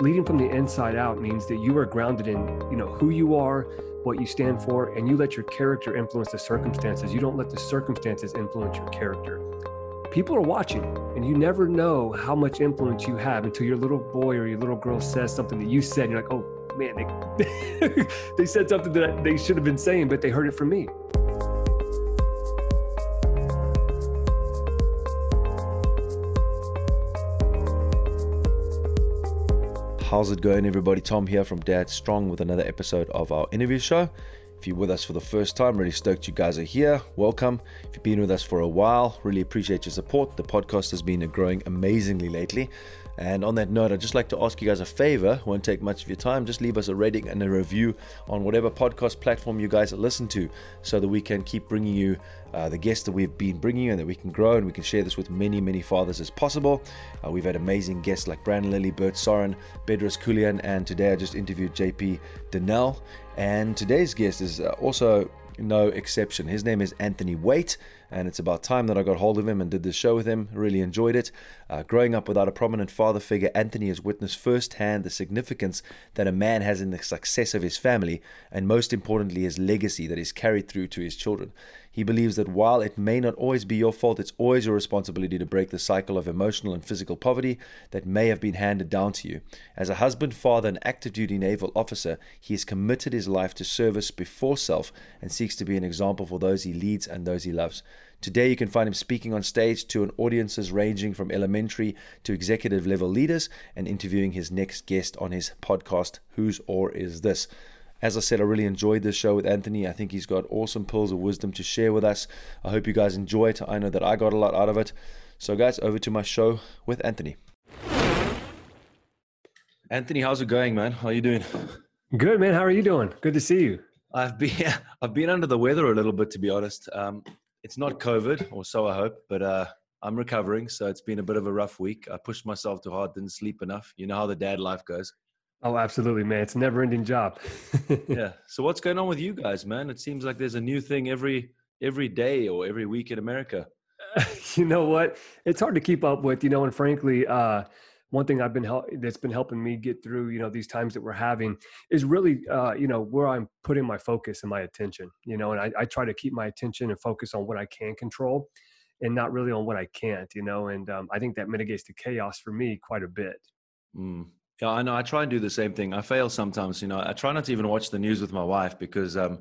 leading from the inside out means that you are grounded in, you know, who you are, what you stand for, and you let your character influence the circumstances. You don't let the circumstances influence your character. People are watching, and you never know how much influence you have until your little boy or your little girl says something that you said, and you're like, oh man, they, they said something that they should have been saying, but they heard it from me. How's it going, everybody? Tom here from Dad Strong with another episode of our interview show. If you're with us for the first time, really stoked you guys are here. Welcome. If you've been with us for a while, really appreciate your support. The podcast has been growing amazingly lately. And on that note, I'd just like to ask you guys a favor. Won't take much of your time. Just leave us a rating and a review on whatever podcast platform you guys listen to so that we can keep bringing you uh, the guests that we've been bringing you and that we can grow and we can share this with many, many fathers as possible. Uh, we've had amazing guests like Brandon Lilly, Bert Soren, Bedros Keuilian, and today I just interviewed JP Dinnell. And today's guest is uh, also no exception. His name is Anthony Waite and it's about time that I got hold of him and did this show with him. Really enjoyed it. Uh, growing up without a prominent father figure, Anthony has witnessed firsthand the significance that a man has in the success of his family, and most importantly, his legacy that is carried through to his children. He believes that while it may not always be your fault, it's always your responsibility to break the cycle of emotional and physical poverty that may have been handed down to you. As a husband, father, and active duty naval officer, he has committed his life to service before self and seeks to be an example for those he leads and those he loves. Today, you can find him speaking on stage to an audiences ranging from elementary to executive level leaders and interviewing his next guest on his podcast, Whose Or Is This? As I said, I really enjoyed this show with Anthony. I think he's got awesome pearls of wisdom to share with us. I hope you guys enjoy it. I know that I got a lot out of it. So, guys, over to my show with Anthony. Anthony, how's it going, man? How are you doing? Good, man. How are you doing? Good to see you. I've been I've been under the weather a little bit, to be honest. Um, it's not COVID, or so I hope, but uh, I'm recovering. So it's been a bit of a rough week. I pushed myself too hard, didn't sleep enough. You know how the dad life goes. Oh, absolutely, man. It's a never ending job. yeah. So what's going on with you guys, man? It seems like there's a new thing every every day or every week in America. you know what? It's hard to keep up with, you know, and frankly, uh, one thing I've been help that's been helping me get through, you know, these times that we're having is really, uh, you know, where I'm putting my focus and my attention, you know, and I, I try to keep my attention and focus on what I can control and not really on what I can't, you know, and um, I think that mitigates the chaos for me quite a bit. Mm. Yeah, I know. I try and do the same thing. I fail sometimes, you know. I try not to even watch the news with my wife because um,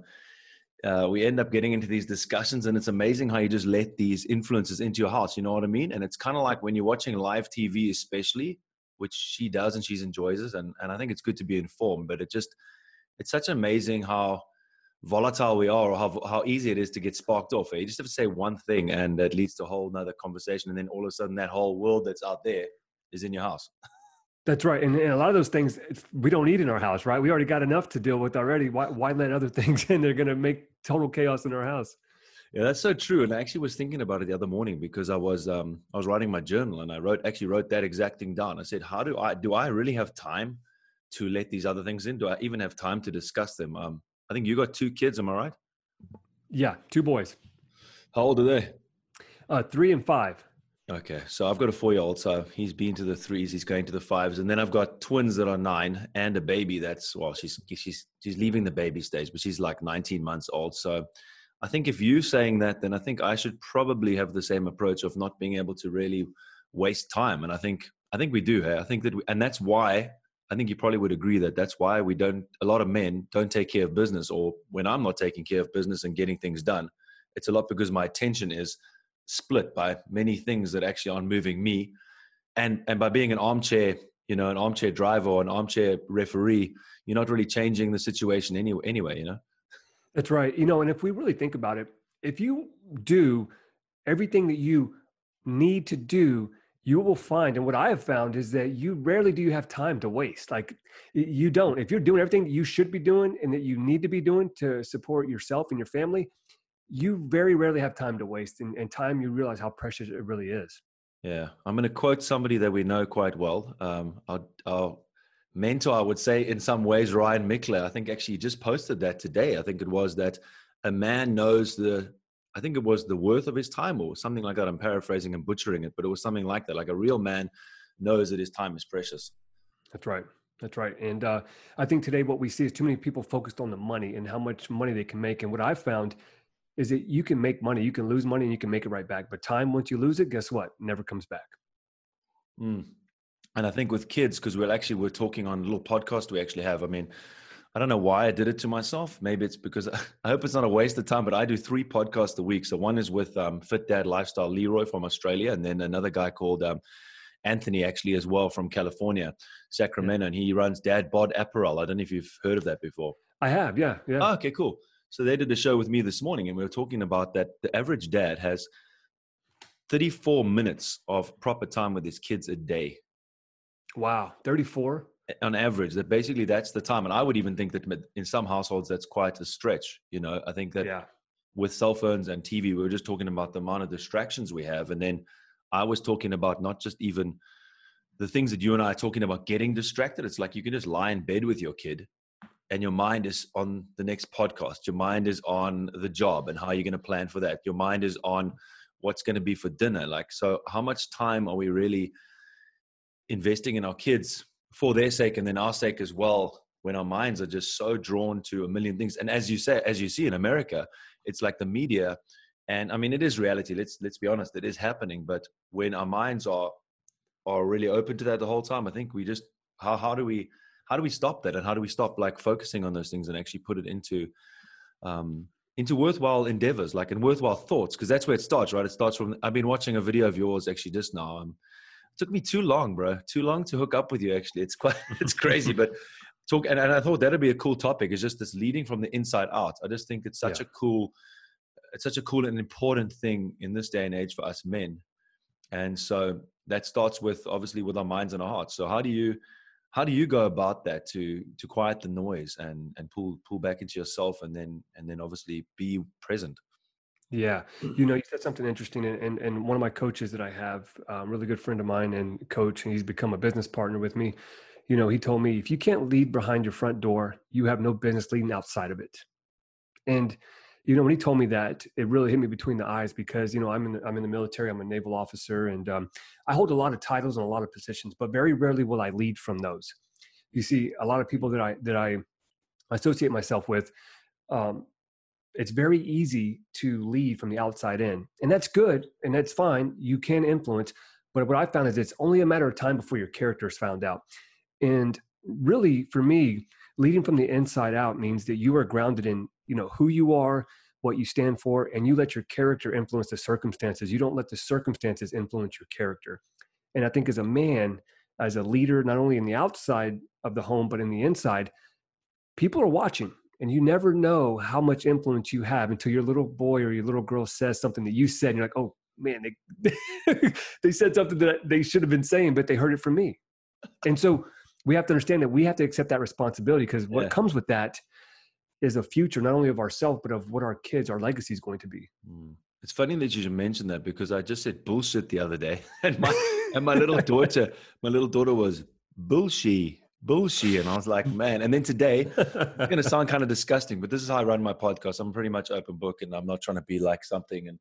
uh, we end up getting into these discussions, and it's amazing how you just let these influences into your house. You know what I mean? And it's kind of like when you're watching live TV, especially, which she does and she enjoys it, and and I think it's good to be informed. But it just it's such amazing how volatile we are, or how how easy it is to get sparked off. Eh? You just have to say one thing, and that leads to a whole another conversation, and then all of a sudden, that whole world that's out there is in your house. That's right, and, and, a lot of those things we don't need in our house, right? We already got enough to deal with already. Why, why let other things in? They're going to make total chaos in our house. Yeah, that's so true. And I actually was thinking about it the other morning because I was um, I was writing my journal and I wrote actually wrote that exact thing down. I said, how do I do I really have time to let these other things in? Do I even have time to discuss them? Um, I think you got two kids. Am I right? Yeah, two boys. How old are they? Uh, three and five. Okay, so I've got a four-year-old, so he's been to the threes, he's going to the fives, and then I've got twins that are nine and a baby that's well, she's she's she's leaving the baby stage, but she's like 19 months old. So I think if you're saying that, then I think I should probably have the same approach of not being able to really waste time, and I think I think we do. Hey? I think that, we, and that's why I think you probably would agree that that's why we don't. A lot of men don't take care of business, or when I'm not taking care of business and getting things done, it's a lot because my attention is split by many things that actually aren't moving me. And and by being an armchair, you know, an armchair driver or an armchair referee, you're not really changing the situation anyway. Anyway, you know. That's right. You know, and if we really think about it, if you do everything that you need to do, you will find, and what I have found is that you rarely do you have time to waste. Like you don't. If you're doing everything that you should be doing and that you need to be doing to support yourself and your family, you very rarely have time to waste and, and time you realize how precious it really is. Yeah i'm going to quote somebody that we know quite well um, our, our mentor i would say in some ways ryan michler. I think actually just posted that today. I think it was that a man knows the i think it was the worth of his time or something like that. I'm paraphrasing and butchering it but it was something like that. Like a real man knows that his time is precious. That's right. That's right. And uh, I think today what we see is too many people focused on the money and how much money they can make. And what I've found is that you can make money, you can lose money, and you can make it right back. But time, once you lose it, guess what? Never comes back. Mm. And I think with kids, because we're actually we're talking on a little podcast we actually have. I mean, I don't know why I did it to myself. Maybe it's because I hope it's not a waste of time. But I do three podcasts a week. So one is with um, Fit Dad Lifestyle Leroy from Australia, and then another guy called um, Anthony actually as well from California, Sacramento, yeah. and he runs Dad Bod Apparel. I don't know if you've heard of that before. I have, yeah, yeah. Oh, okay, cool. So they did a show with me this morning, and we were talking about that. The average dad has 34 minutes of proper time with his kids a day. Wow, 34 on average. That basically that's the time, and I would even think that in some households that's quite a stretch. You know, I think that yeah. with cell phones and TV, we were just talking about the amount of distractions we have, and then I was talking about not just even the things that you and I are talking about getting distracted. It's like you can just lie in bed with your kid and your mind is on the next podcast. Your mind is on the job and how you're going to plan for that. Your mind is on what's going to be for dinner. Like, so how much time are we really investing in our kids for their sake and then our sake as well? When our minds are just so drawn to a million things. And as you say, as you see in America, it's like the media and i mean it is reality let's let's be honest it is happening but when our minds are are really open to that the whole time i think we just how how do we how do we stop that? And how do we stop like focusing on those things and actually put it into um into worthwhile endeavors like and worthwhile thoughts? Because that's where it starts right? It starts from i've been watching a video of yours actually just now um, it took me too long bro. Too long to hook up with you actually. It's quite it's crazy but talk and, and i thought that'd be a cool topic is just this leading from the inside out. I just think it's such yeah. a cool it's such a cool and important thing in this day and age for us men. And so that starts with obviously with our minds and our hearts. So how do you how do you go about that to to quiet the noise and and pull pull back into yourself and then and then obviously be present? Yeah. You know you said something interesting and and, and one of my coaches that i have a really good friend of mine and coach and he's become a business partner with me you know he told me if you can't lead behind your front door you have no business leading outside of it. And you know when he told me that it really hit me between the eyes because you know i'm in the, i'm in the military i'm a naval officer and um, i hold a lot of titles and a lot of positions but very rarely will i lead from those. You see a lot of people that i that i associate myself with um, it's very easy to lead from the outside in and that's good and that's fine you can influence but what i found is it's only a matter of time before your character is found out and really for me leading from the inside out means that you are grounded in you know who you are what you stand for and you let your character influence the circumstances. You don't let the circumstances influence your character. And i think as a man as a leader not only in the outside of the home but in the inside people are watching and you never know how much influence you have until your little boy or your little girl says something that you said and you're like oh man they they said something that they should have been saying but they heard it from me. And so we have to understand that we have to accept that responsibility because what yeah. comes with that is a future not only of ourselves but of what our kids our legacy is going to be mm. it's funny that you should mention that because i just said bullshit the other day and my and my little daughter my little daughter was bullshit bullshit and i was like man and then today it's going to sound kind of disgusting but this is how i run my podcast i'm pretty much open book and i'm not trying to be like something and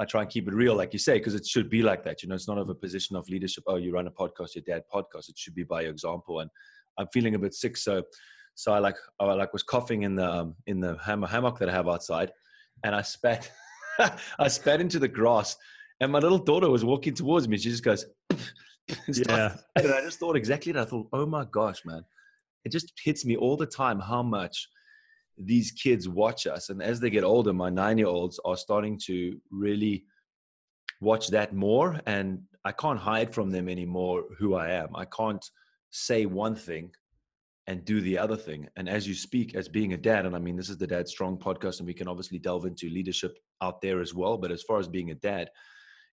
I try and keep it real, like you say, because it should be like that. You know, it's not of a position of leadership. Oh, you run a podcast, your dad podcast. It should be by your example. And I'm feeling a bit sick, so so I like I like was coughing in the um, in the hammock that I have outside, and I spat I spat into the grass, and my little daughter was walking towards me. She just goes, yeah, and I just thought exactly that. I thought, oh my gosh, man, it just hits me all the time how much these kids watch us, and as they get older, my nine year olds are starting to really watch that more, and I can't hide from them anymore who I am. I can't say one thing and do the other thing. And as you speak, as being a dad, and I mean, this is the Dad Strong podcast, and we can obviously delve into leadership out there as well. But as far as being a dad,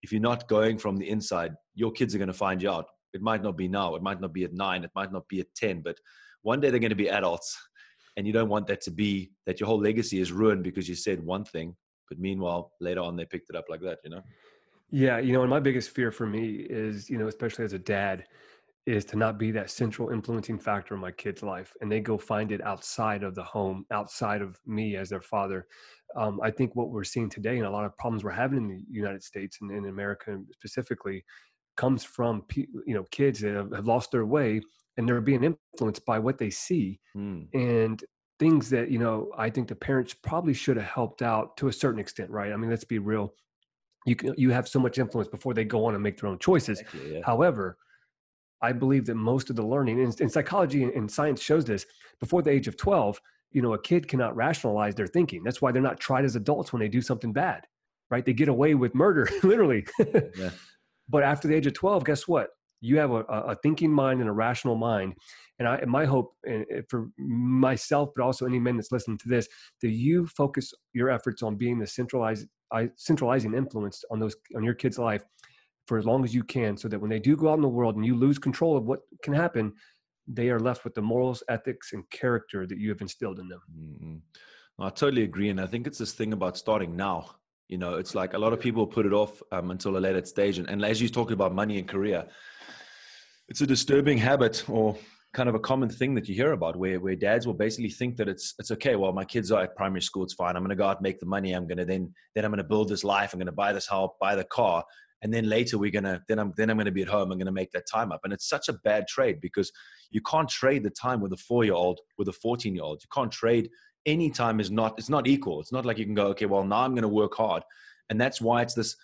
if you're not going from the inside, your kids are going to find you out. It might not be now, it might not be at nine, it might not be at 10, but one day they're going to be adults. And you don't want that to be that your whole legacy is ruined because you said one thing, but meanwhile, later on, they picked it up like that, you know? Yeah. You know, and my biggest fear for me is, you know, especially as a dad, is to not be that central influencing factor in my kid's life and they go find it outside of the home outside of me as their father um, i think what we're seeing today and a lot of problems we're having in the united states and in america specifically comes from you know kids that have, have lost their way and they're being influenced by what they see Mm. and things that you know i think the parents probably should have helped out to a certain extent right i mean let's be real you can you have so much influence before they go on and make their own choices Exactly, yeah. however i believe that most of the learning and, and psychology and, science shows this before the age of 12 you know a kid cannot rationalize their thinking. That's why they're not tried as adults when they do something bad right? They get away with murder literally. Yeah. but after the age of 12 guess what? You have a, a thinking mind and a rational mind. And I, and my hope and for myself but also any men that's listening to this that you focus your efforts on being the centralized I, centralizing influence on those on your kid's life for as long as you can so that when they do go out in the world and you lose control of what can happen they are left with the morals ethics and character that you have instilled in them Mm-mm. No, I totally agree, and I think it's this thing about starting now. You know, it's like a lot of people put it off um, until a later stage, and, and as you talk about money and career, it's a disturbing habit or kind of a common thing that you hear about, where where dads will basically think that it's it's okay. Well, my kids are at primary school; it's fine. I'm going to go out and make the money. I'm going to then then I'm going to build this life. I'm going to buy this house, buy the car, and then later we're gonna then I'm then I'm going to be at home. I'm going to make that time up, and it's such a bad trade because you can't trade the time with a four year old with a 14 year old. You can't trade any time is not it's not equal. It's not like you can go okay, well now I'm going to work hard, and that's why it's this.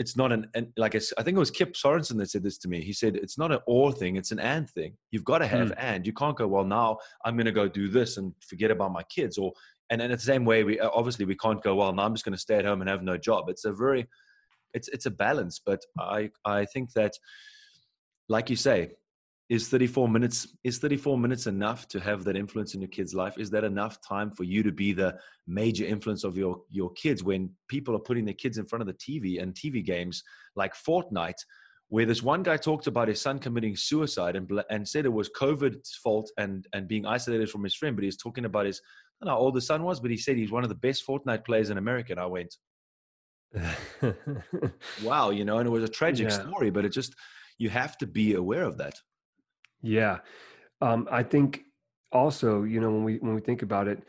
It's not an, an like I, think it was Kipp Sorensen that said this to me. He said it's not an or thing, it's an and thing. You've got to have mm. and. You can't go well now. I'm going to go do this and forget about my kids, or and it's the same way we obviously we can't go well now. I'm just going to stay at home and have no job. It's a very it's it's a balance, but I I think that like you say, is 34 minutes is 34 minutes enough to have that influence in your kid's life? Is that enough time for you to be the major influence of your your kids when people are putting their kids in front of the tv and tv games like fortnite where this one guy talked about his son committing suicide and and said it was covid's fault and and being isolated from his friend but he's talking about his I don't know how old the son was but he said he's one of the best fortnite players in america and i went wow you know and it was a tragic Yeah. story but it just you have to be aware of that Yeah, um, I think also, you know, when we when we think about it,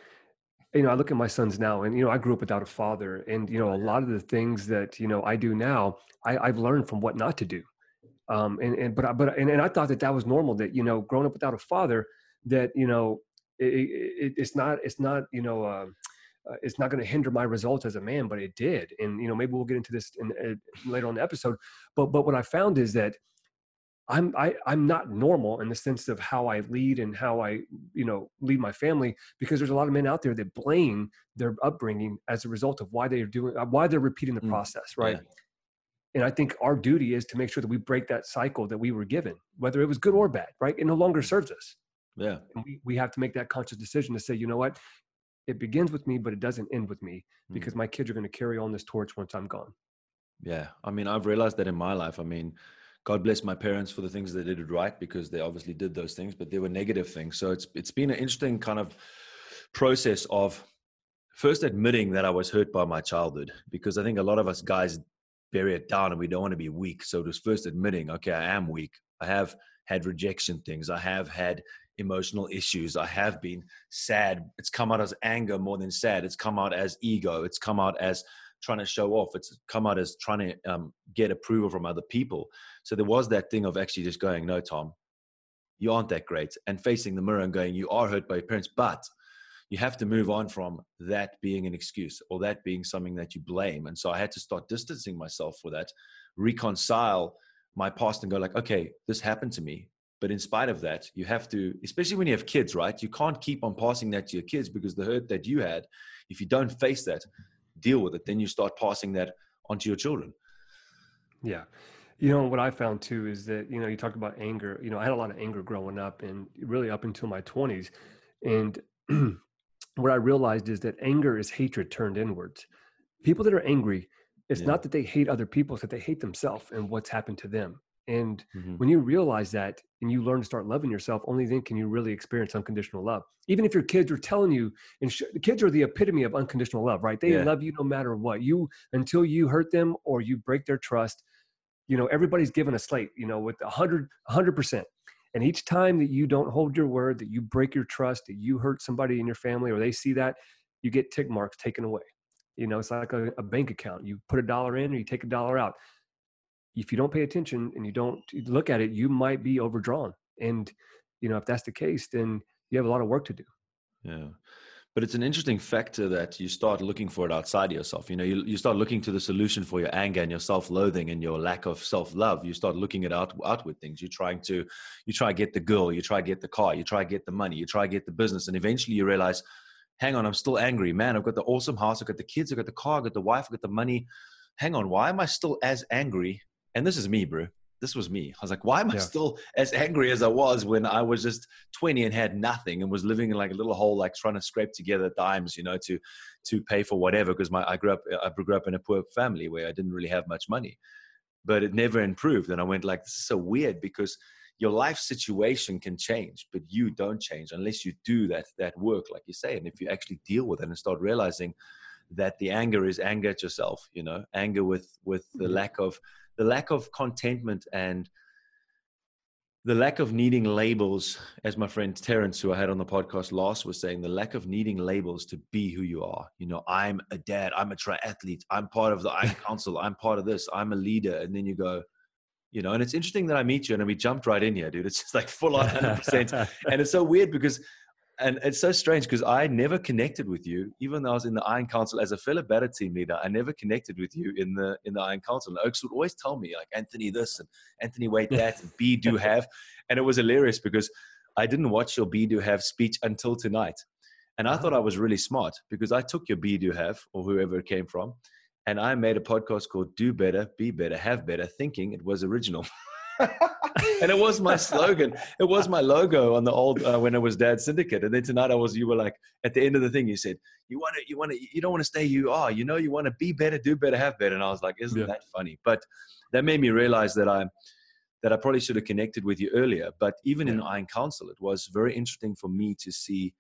you know, I look at my sons now, and you know, I grew up without a father, and you know, a lot of the things that you know I do now, I, I've learned from what not to do. Um, and and but I, but and, and I thought that that was normal. That you know, growing up without a father, that you know, it, it, it's not it's not you know. Um, uh, it's not going to hinder my results as a man, but it did, and you know maybe we'll get into this in, uh, later on the episode. But but what I found is that I'm I, I'm not normal in the sense of how I lead and how I you know lead my family because there's a lot of men out there that blame their upbringing as a result of why they're doing uh, why they're repeating the Mm, process right? yeah. and I think our duty is to make sure that we break that cycle that we were given whether it was good or bad right? It no longer serves us. Yeah. And we, we have to make that conscious decision to say you know what it begins with me but it doesn't end with me Mm. because my kids are going to carry on this torch once I'm gone Yeah, I mean, I've realized that in my life. I mean, God bless my parents for the things they did right because they obviously did those things, but they were negative things. So it's it's been an interesting kind of process of first admitting that I was hurt by my childhood because I think a lot of us guys bury it down and we don't want to be weak. So it was first admitting, okay, I am weak. I have had rejection things. I have had emotional issues. I have been sad. It's come out as anger more than sad. It's come out as ego. It's come out as trying to show off. It's come out as trying to um, get approval from other people. So there was that thing of actually just going, no, Tom, you aren't that great, and facing the mirror and going, you are hurt by your parents, but you have to move on from that being an excuse or that being something that you blame. And so I had to start distancing myself for that, reconcile my past and go like, okay, this happened to me. But in spite of that, you have to, especially when you have kids, right? You can't keep on passing that to your kids because the hurt that you had, if you don't face that, deal with it, then you start passing that onto your children. Yeah. You know, what I found too is that, you know, you talked about anger. You know, I had a lot of anger growing up and really up until my 20s. And what I realized is that anger is hatred turned inwards. People that are angry, it's Yeah. not that they hate other people, it's that they hate themselves and what's happened to them. And Mhm. when you realize that and you learn to start loving yourself, only then can you really experience unconditional love. Even if your kids are telling you, and sh- the kids are the epitome of unconditional love, right? They Yeah. love you no matter what. You until you hurt them or you break their trust. You know, everybody's given a slate. You know, with a hundred, a hundred percent. And each time that you don't hold your word, that you break your trust, that you hurt somebody in your family, or they see that, you get tick marks taken away. You know, it's like a, a bank account. You put a dollar in or you take a dollar out if you don't pay attention and you don't look at it, you might be overdrawn. and you know if that's the case then you have a lot of work to do. Yeah. But it's an interesting factor that you start looking for it outside yourself. You know you, you start looking to the solution for your anger and your self-loathing and your lack of self-love. You start looking at out, outward things. You're trying to you try to get the girl you try to get the car you try to get the money you try to get the business and eventually you realize hang on i'm still angry. Man i've got the awesome house i've got the kids i've got the car i've got the wife i've got the money. Hang on why am i still as angry and this is me bro this was me. I was like, why am I still as angry as I was when I was just 20 and had nothing and was living in like a little hole, like trying to scrape together dimes, you know, to to pay for whatever. Because my I grew up I grew up in a poor family where I didn't really have much money, but it never improved. And I went like, this is so weird because your life situation can change, but you don't change unless you do that that work, like you say. And if you actually deal with it and start realizing that the anger is anger at yourself, you know, anger with with the mm-hmm. lack of the lack of contentment and the lack of needing labels, as my friend Terence, who I had on the podcast last, was saying, the lack of needing labels to be who you are. You know, I'm a dad, I'm a triathlete, I'm part of the Iron Council, I'm part of this, I'm a leader. And then you go, you know, and it's interesting that I meet you and we jumped right in here, dude. It's just like full on 100%. and it's so weird because and it's so strange because I never connected with you, even though I was in the Iron Council as a fellow battle team leader. I never connected with you in the in the Iron Council. And Oaks would always tell me like Anthony this and Anthony Waite that and B do have, and it was hilarious because I didn't watch your B do have speech until tonight, and I uh-huh. thought I was really smart because I took your B do have or whoever it came from, and I made a podcast called Do Better, Be Better, Have Better, thinking it was original. and it was my slogan. It was my logo on the old uh, when it was Dad Syndicate. And then tonight I was, you were like at the end of the thing, you said you want to, you want to, you don't want to stay you are. You know, you want to be better, do better, have better. And I was like, isn't yeah. that funny? But that made me realize that I that I probably should have connected with you earlier. But even yeah. in Iron Council, it was very interesting for me to see.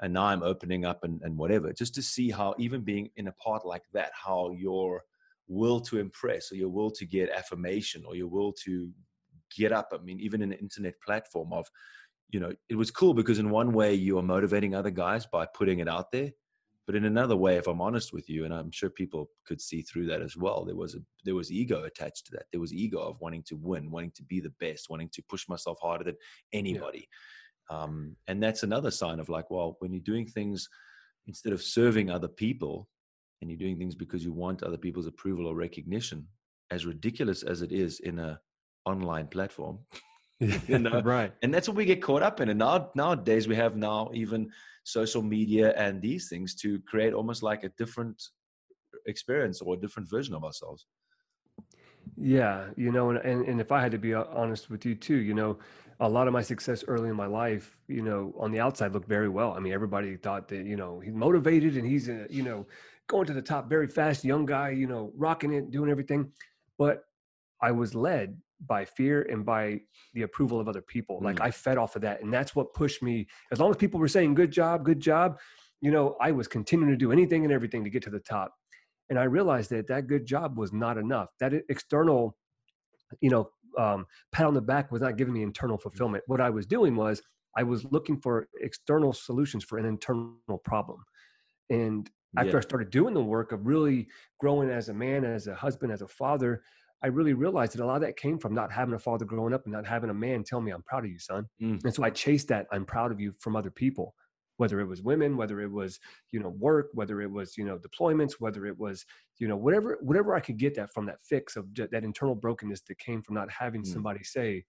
And now I'm opening up and, and whatever, just to see how even being in a part like that, how your will to impress or your will to get affirmation or your will to get up. I mean, even an internet platform of, you know, it was cool because in one way you are motivating other guys by putting it out there. But in another way, if I'm honest with you, and I'm sure people could see through that as well, there was a there was ego attached to that. There was ego of wanting to win, wanting to be the best, wanting to push myself harder than anybody. Yeah. Um, and that's another sign of like, well, when you're doing things instead of serving other people, and you're doing things because you want other people's approval or recognition, as ridiculous as it is in a online platform. you know? right. And that's what we get caught up in. And now nowadays we have now even social media and these things to create almost like a different experience or a different version of ourselves. Yeah, you know, and, and and if I had to be honest with you too, you know, a lot of my success early in my life, you know, on the outside looked very well. I mean, everybody thought that, you know, he's motivated and he's, uh, you know, going to the top very fast, young guy, you know, rocking it, doing everything. But I was led by fear and by the approval of other people. Mm. Like I fed off of that. And that's what pushed me. As long as people were saying, good job, good job, you know, I was continuing to do anything and everything to get to the top. And I realized that that good job was not enough. That external, you know, um, pat on the back was not giving me internal mm. fulfillment. What I was doing was I was looking for external solutions for an internal problem. And after yeah. I started doing the work of really growing as a man, as a husband, as a father, I really realized that a lot of that came from not having a father growing up and not having a man tell me, I'm proud of you, son. Mm. And so I chased that, I'm proud of you from other people, whether it was women, whether it was, you know, work, whether it was, you know, deployments, whether it was, you know, whatever, whatever I could get that from that fix of that internal brokenness that came from not having mm. somebody say,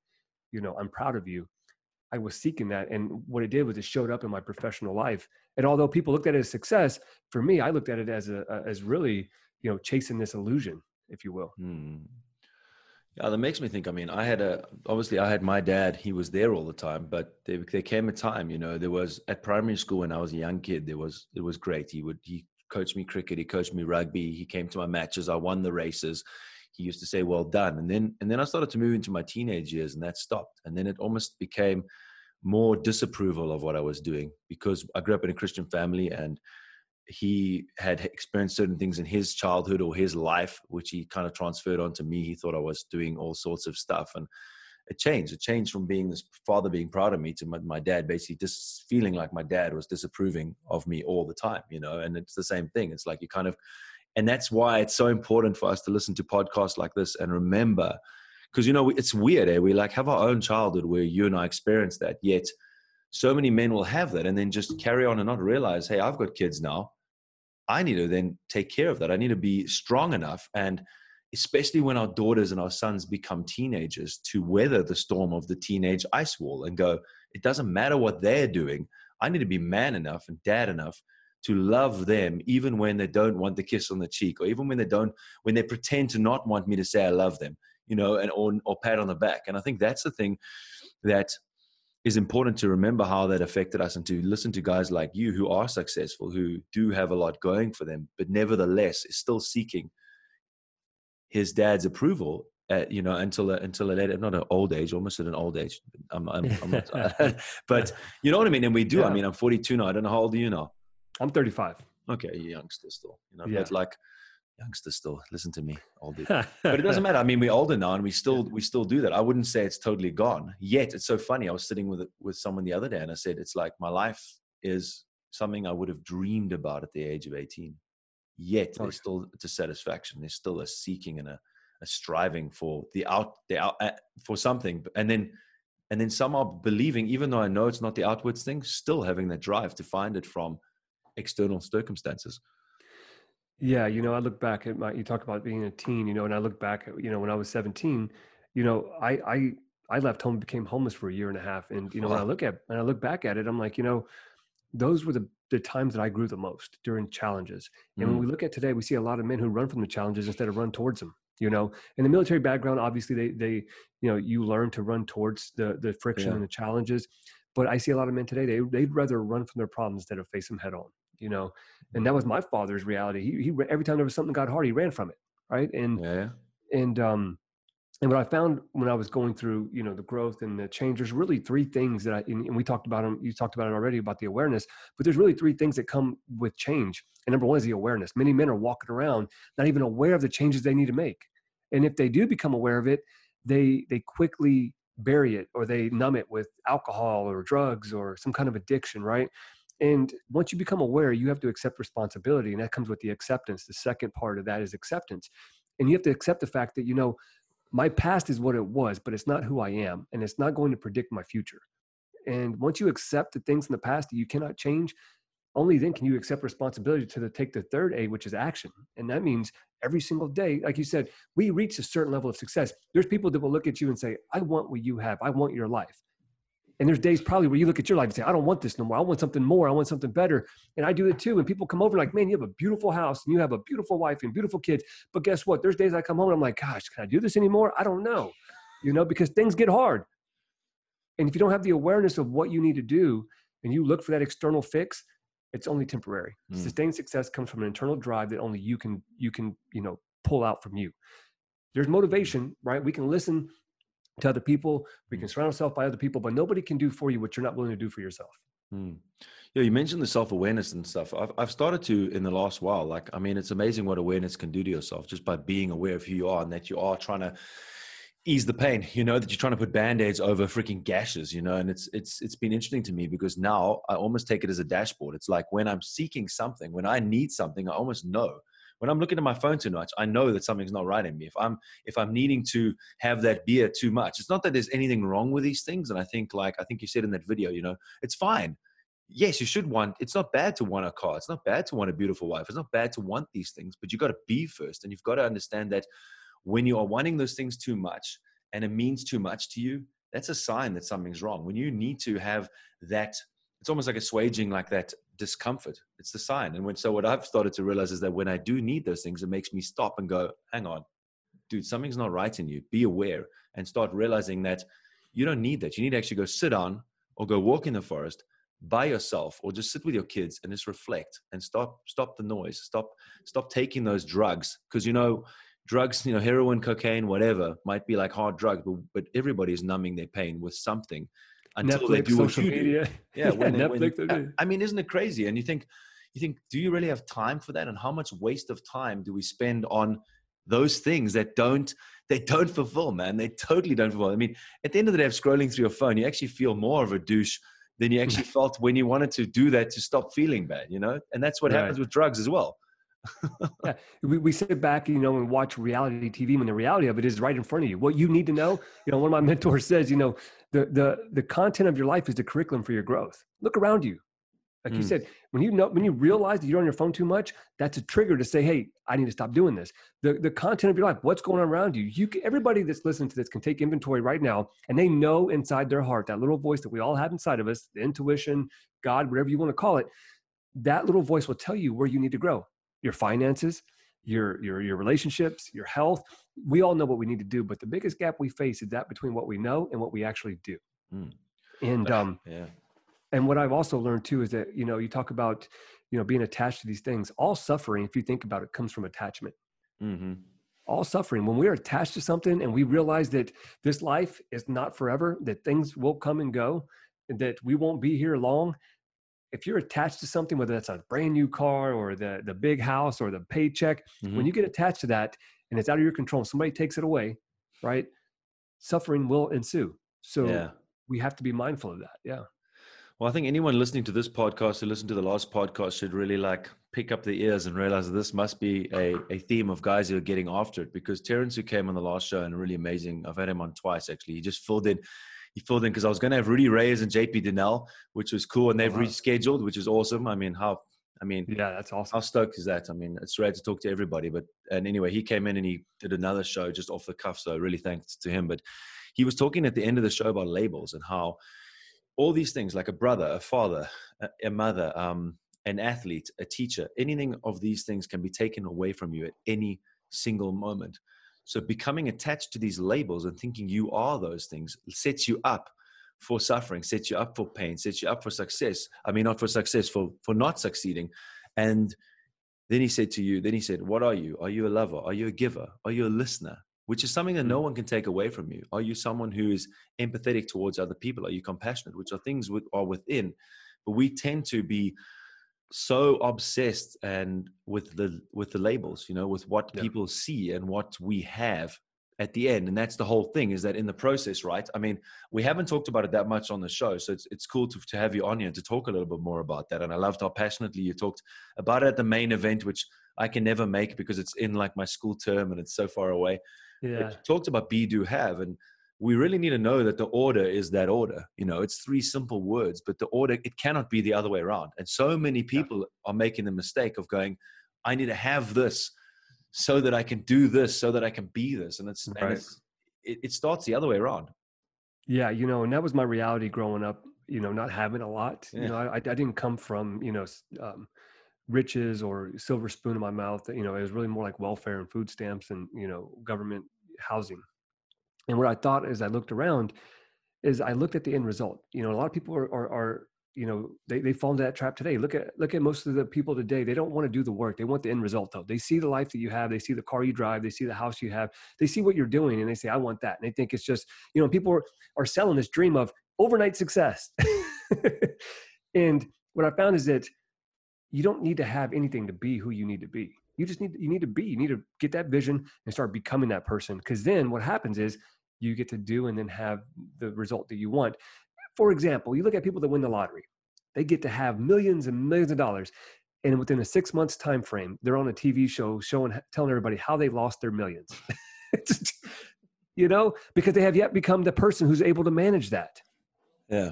you know, I'm proud of you. I was seeking that. And what it did was it showed up in my professional life. And although people looked at it as success, for me, I looked at it as a, as really, you know, chasing this illusion if you will. Hmm. Yeah, that makes me think. I mean, I had a obviously I had my dad. He was there all the time, but there, there came a time, you know, there was at primary school when I was a young kid. There was it was great. He would he coached me cricket. He coached me rugby. He came to my matches. I won the races. He used to say, "Well done." And then and then I started to move into my teenage years, and that stopped. And then it almost became more disapproval of what I was doing because I grew up in a Christian family and he had experienced certain things in his childhood or his life, which he kind of transferred onto me. He thought I was doing all sorts of stuff. And it changed. It changed from being this father being proud of me to my, my dad basically just feeling like my dad was disapproving of me all the time, you know, and it's the same thing. It's like you kind of, and that's why it's so important for us to listen to podcasts like this and remember because you know it's weird eh? we like have our own childhood where you and i experience that yet so many men will have that and then just carry on and not realize hey i've got kids now i need to then take care of that i need to be strong enough and especially when our daughters and our sons become teenagers to weather the storm of the teenage ice wall and go it doesn't matter what they're doing i need to be man enough and dad enough to love them even when they don't want the kiss on the cheek or even when they don't when they pretend to not want me to say i love them you know, and or, or pat on the back. And I think that's the thing that is important to remember how that affected us and to listen to guys like you who are successful, who do have a lot going for them, but nevertheless is still seeking his dad's approval at, you know, until a, until a later, not an old age, almost at an old age. I'm, I'm, I'm not, but you know what I mean? And we do. Yeah. I mean, I'm 42 now. I don't know how old are you now? I'm 35. Okay, you're youngster still. You know, yeah. but like youngsters still listen to me older but it doesn't matter. I mean we're older now and we still we still do that. I wouldn't say it's totally gone. Yet it's so funny. I was sitting with with someone the other day and i said it's like my life is something i would have dreamed about at the age of 18 yet there's still a satisfaction. There's still a seeking and a, a striving for the out the out uh, for something. And then and then somehow believing even though i know it's not the outwards thing still having that drive to find it from external circumstances yeah, you know, I look back at my. You talk about being a teen, you know, and I look back at you know when I was seventeen, you know, I I I left home, became homeless for a year and a half, and you know, when I look at and I look back at it, I'm like, you know, those were the the times that I grew the most during challenges. And mm. when we look at today, we see a lot of men who run from the challenges instead of run towards them. You know, in the military background, obviously they they you know you learn to run towards the the friction yeah. and the challenges. But I see a lot of men today they they'd rather run from their problems instead of face them head on you know and that was my father's reality. He, he every time there was something got hard he ran from it right? And yeah. and um and what i found when i was going through you know the growth and the change there's really three things that i and we talked about them you talked about it already about the awareness but there's really three things that come with change. And number one is the awareness. Many men are walking around not even aware of the changes they need to make. And if they do become aware of it they they quickly bury it or they numb it with alcohol or drugs or some kind of addiction right and once you become aware you have to accept responsibility and that comes with the acceptance the second part of that is acceptance and you have to accept the fact that you know my past is what it was but it's not who i am and it's not going to predict my future and once you accept the things in the past that you cannot change only then can you accept responsibility to the, take the third A, which is action. And that means every single day, like you said, we reach a certain level of success. There's people that will look at you and say, I want what you have. I want your life. And there's days probably where you look at your life and say, I don't want this no more. I want something more. I want something better. And I do it too. And people come over like, man, you have a beautiful house and you have a beautiful wife and beautiful kids. But guess what? There's days I come home and I'm like, gosh, can I do this anymore? I don't know. You know, because things get hard. And if you don't have the awareness of what you need to do and you look for that external fix, it's only temporary. Mm. Sustained success comes from an internal drive that only you can you can, you know, pull out from you. There's motivation, right? We can listen to other people. We can mm. surround ourselves by other people, but nobody can do for you what you're not willing to do for yourself. Mm. Yeah, you mentioned the self awareness and stuff. I've, I've started to in the last while. Like, I mean, it's amazing what awareness can do to yourself just by being aware of who you are and that you are trying to ease the pain. You know that you're trying to put band aids over freaking gashes. You know, and it's it's it's been interesting to me because now I almost take it as a dashboard. It's like when I'm seeking something, when I need something, I almost know when I'm looking at my phone too much, I know that something's not right in me. If I'm if I'm needing to have that beer too much, it's not that there's anything wrong with these things. And I think like I think you said in that video, you know, it's fine. Yes, you should want. It's not bad to want a car. It's not bad to want a beautiful wife. It's not bad to want these things, but you got to be first, and you've got to understand that when you are wanting those things too much and it means too much to you, that's a sign that something's wrong. When you need to have that it's almost like assuaging like that discomfort. It's the sign. And when so what I've started to realize is that when I do need those things, it makes me stop and go, hang on, dude, something's not right in you. Be aware and start realizing that you don't need that. You need to actually go sit down or go walk in the forest by yourself or just sit with your kids and just reflect and stop stop the noise. Stop stop taking those drugs. Because you know, drugs, you know, heroin, cocaine, whatever, might be like hard drugs, but, but everybody is numbing their pain with something until Netflix, they do you media. do. Yeah, when, yeah Netflix. When, I mean, isn't it crazy? And you think, you think, do you really have time for that? And how much waste of time do we spend on those things that don't they don't fulfill, man? They totally don't fulfill. I mean, at the end of the day, of scrolling through your phone, you actually feel more of a douche than you actually felt when you wanted to do that to stop feeling bad, you know? And that's what right. happens with drugs as well. Yeah, we, we sit back, you know, and watch reality TV when the reality of it is right in front of you. What you need to know, you know, one of my mentors says, you know, the the the content of your life is the curriculum for your growth. Look around you. Like mm. you said, when you know when you realize that you're on your phone too much, that's a trigger to say, "Hey, I need to stop doing this." The the content of your life, what's going on around you. You everybody that's listening to this can take inventory right now, and they know inside their heart that little voice that we all have inside of us, the intuition, God, whatever you want to call it, that little voice will tell you where you need to grow. Your finances, your your your relationships, your health. We all know what we need to do, but the biggest gap we face is that between what we know and what we actually do. Mm. And um, yeah and what I've also learned too is that you know you talk about you know being attached to these things. All suffering, if you think about it, comes from attachment. Mm-hmm. All suffering, when we're attached to something and we realize that this life is not forever, that things will come and go, and that we won't be here long. If you're attached to something, whether that's a brand new car or the the big house or the paycheck, mm-hmm. when you get attached to that and it's out of your control, somebody takes it away, right? Suffering will ensue. So yeah. we have to be mindful of that. Yeah. Well, I think anyone listening to this podcast who listened to the last podcast should really like pick up the ears and realize that this must be a, a theme of guys who are getting after it. Because Terence, who came on the last show and really amazing, I've had him on twice actually. He just filled in. He filled in because I was going to have Rudy Reyes and JP Dinnell, which was cool, and they've oh, wow. rescheduled, which is awesome. I mean, how I mean, yeah, that's awesome. How stoked is that? I mean, it's rare to talk to everybody, but and anyway, he came in and he did another show just off the cuff, so really thanks to him. But he was talking at the end of the show about labels and how all these things like a brother, a father, a, mother, um, an athlete, a teacher, anything of these things can be taken away from you at any single moment. So becoming attached to these labels and thinking you are those things sets you up for suffering, sets you up for pain, sets you up for success. I mean, not for success, for, for not succeeding. And then he said to you, then he said, What are you? Are you a lover? Are you a giver? Are you a listener? Which is something that no mm. one can take away from you. Are you someone who is empathetic towards other people? Are you compassionate, which are things that are within? But we tend to be so obsessed and with the with the labels, you know, with what yeah. people see and what we have at the end. And that's the whole thing is that in the process, right? I mean, we haven't talked about it that much on the show. So it's it's cool to, to have you on here to talk a little bit more about that. And I loved how passionately you talked about it at the main event, which I can never make because it's in like my school term and it's so far away yeah. it talked about be do have and we really need to know that the order is that order you know it's three simple words but the order it cannot be the other way around and so many people yeah. are making the mistake of going i need to have this so that i can do this so that i can be this and it's, right. and it's it, it starts the other way around yeah you know and that was my reality growing up you know not having a lot yeah. you know I, I didn't come from you know um, riches or silver spoon in my mouth. You know, it was really more like welfare and food stamps and you know government housing. And what I thought as I looked around is I looked at the end result. You know, a lot of people are, are, are you know they, they fall into that trap today. Look at look at most of the people today. They don't want to do the work. They want the end result though. They see the life that you have. They see the car you drive. They see the house you have. They see what you're doing and they say i want that. And they think it's just you know people are, are selling this dream of overnight success. And what i found is that you don't need to have anything to be who you need to be you just need you need to be you need to get that vision and start becoming that person. Because then what happens is you get to do and then have the result that you want. For example you look at people that win the lottery. They get to have millions and millions of dollars and within a six months time frame they're on a tv show showing telling everybody how they lost their millions. You know? Because they have yet become the person who's able to manage that. Yeah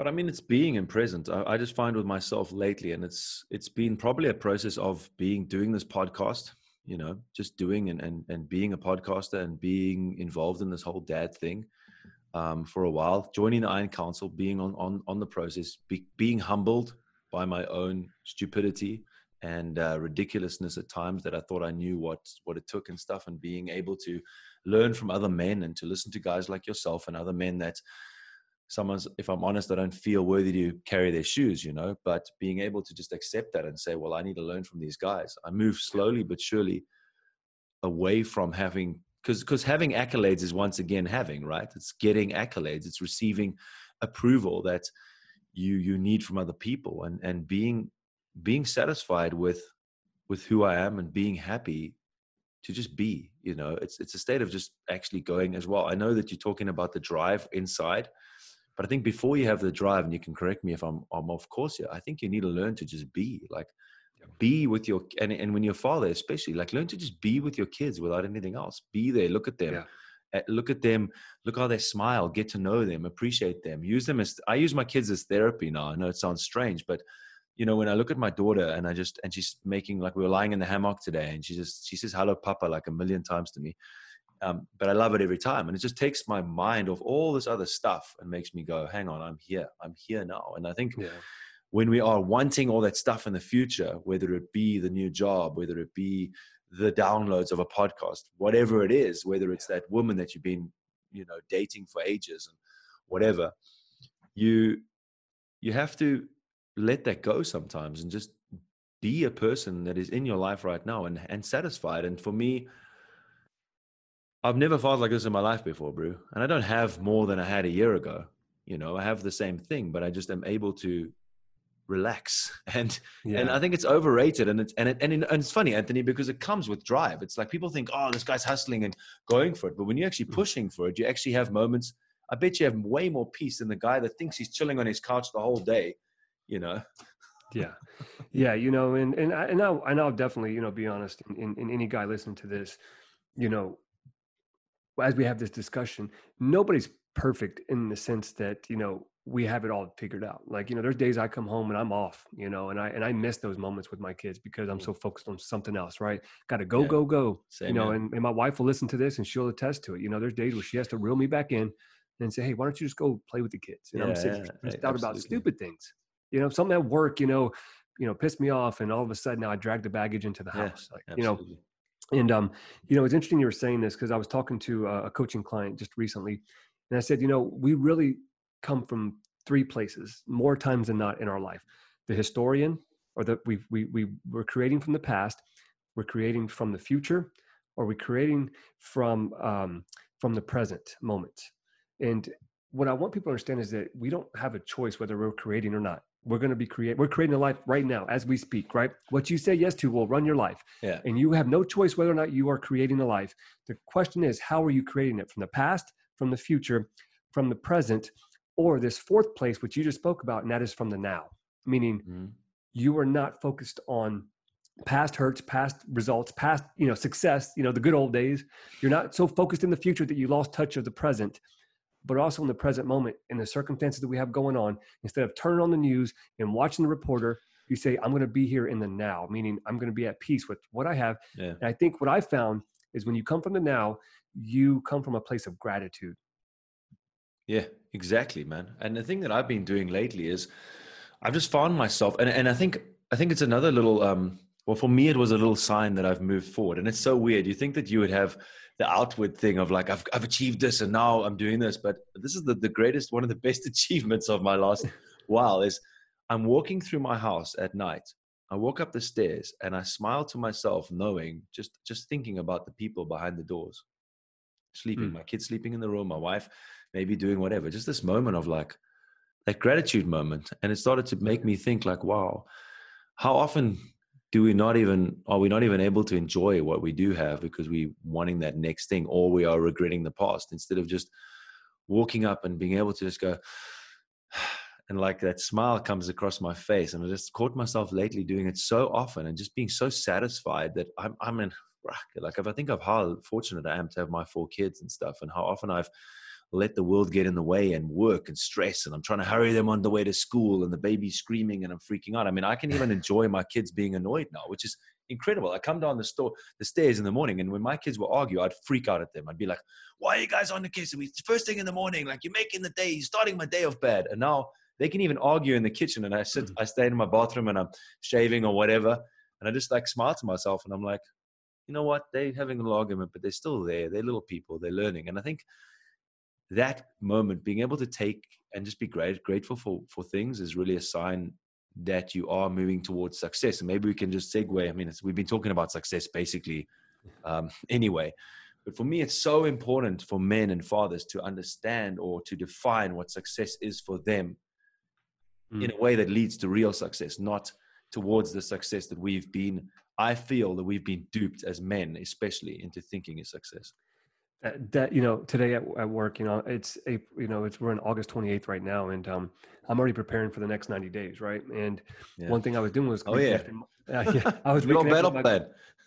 but I mean, it's being in present. I, I, just find with myself lately, and it's it's been probably a process of being doing this podcast. You know, just doing and and and being a podcaster and being involved in this whole dad thing um, for a while. Joining the Iron Council, being on on on the process, be, being humbled by my own stupidity and uh, ridiculousness at times that I thought I knew what what it took and stuff, and being able to learn from other men and to listen to guys like yourself and other men that someone's if i'm honest i don't feel worthy to carry their shoes you know but being able to just accept that and say well i need to learn from these guys. I move slowly but surely away from having because because having accolades is once again having right? It's getting accolades. It's receiving approval that you you need from other people and and being being satisfied with with who i am and being happy to just be you know? It's it's a state of just actually going as well. I know that you're talking about the drive inside but I think before you have the drive, and you can correct me if I'm, I'm off course here, I think you need to learn to just be like, be with your and, and when you're father especially like learn to just be with your kids without anything else be there look at them Yeah. look at them look how they smile get to know them appreciate them use them as i use my kids as therapy now i know it sounds strange but you know when i look at my daughter and i just and she's making like we were lying in the hammock today and she just she says hello papa like a million times to me um, but i love it every time and it just takes my mind off all this other stuff and makes me go hang on i'm here i'm here now and i think Yeah. when we are wanting all that stuff in the future, whether it be the new job, whether it be the downloads of a podcast, whatever it is, whether it's that woman that you've been, you know, dating for ages and whatever, you you have to let that go sometimes and just be a person that is in your life right now and and satisfied. And for me, I've never felt like this in my life before, bro. And I don't have more than I had a year ago. You know, I have the same thing, but I just am able to relax and Yeah. and I think it's overrated and it's and it, and, it, and it's funny Anthony because it comes with drive it's like people think oh this guy's hustling and going for it but when you're actually Mm. pushing for it you actually have moments I bet you have way more peace than the guy that thinks he's chilling on his couch the whole day you know yeah yeah you know and and I, and I'll, and I'll definitely you know be honest in, in, in any guy listening to this you know as we have this discussion nobody's perfect in the sense that you know we have it all figured out. Like you know there's days i come home and i'm off you know and i and i miss those moments with my kids because i'm so focused on something else right? Gotta go Yeah. go go Same you know and, and my wife will listen to this and she'll attest to it. You know there's days where she has to reel me back in and say hey why don't you just go play with the kids? And i'm Yeah, sitting yeah, out about stupid things. You know something at work you know you know pissed me off and all of a sudden now i drag the baggage into the house like you know. And um, you know, it's interesting you were saying this because I was talking to a, coaching client just recently, and I said, you know, we really come from three places more times than not in our life: the historian, or that we we we we're creating from the past, we're creating from the future, or we're creating from um, from the present moment. And what I want people to understand is that we don't have a choice whether we're creating or not. We're going to be create. We're creating a life right now as we speak. Right? What you say yes to will run your life yeah and you have no choice whether or not you are creating a life. The question is, how are you creating it from the past, from the future, from the present, or this fourth place, which you just spoke about, and that is from the now, meaning Mhm. you are not focused on past hurts past results past you know success you know the good old days you're not so focused in the future that you lost touch of the present but also in the present moment in the circumstances that we have going on instead of turning on the news and watching the reporter you say i'm going to be here in the now meaning i'm going to be at peace with what i have yeah and I think what I found is when you come from the now, you come from a place of gratitude. Yeah, exactly, man. And the thing that I've been doing lately is I've just found myself and, and I think I think it's another little um well for me it was a little sign that I've moved forward. And it's so weird. You think that you would have the outward thing of like I've I've achieved this and now I'm doing this, but this is the, the greatest one of the best achievements of my last while is I'm walking through my house at night. I walk up the stairs and I smile to myself knowing just just thinking about the people behind the doors. Sleeping, Mm. my kids sleeping in the room, my wife maybe doing whatever just this moment of like that gratitude moment and it started to make me think like wow how often do we not even are we not even able to enjoy what we do have because we wanting that next thing or we are regretting the past? Instead of just walking up and being able to just go and like that smile comes across my face. And i just caught myself lately doing it so often and just being so satisfied that i'm i'm in like if i think of how fortunate i am to have my four kids and stuff and how often i've let the world get in the way and work and stress and I'm trying to hurry them on the way to school and the baby's screaming and I'm freaking out. I mean, I can even enjoy my kids being annoyed now, which is incredible. I come down the store, the stairs in the morning, and when my kids will argue, I'd freak out at them. I'd be like, "Why are you guys on the case? It's first thing in the morning. Like you're making the day, you're starting my day off bad." And now they can even argue in the kitchen, and I sit, Mhm. I stay in my bathroom and I'm shaving or whatever, and I just like smile to myself, and I'm like, you know what? They're having a little argument, but they're still there. They're little people. They're learning, and I think that moment being able to take and just be great grateful for for things is really a sign that you are moving towards success. And maybe we can just segue i mean it's, we've been talking about success basically um, anyway. But for me it's so important for men and fathers to understand or to define what success is for them in a way that leads to real success not towards the success that we've been i feel that we've been duped as men especially into thinking is success that, that you know today at, at work you know it's a you know it's we're in august 28th right now and um i'm already preparing for the next 90 days right and yeah. one thing i was doing was oh yeah. Uh, yeah i was battle plan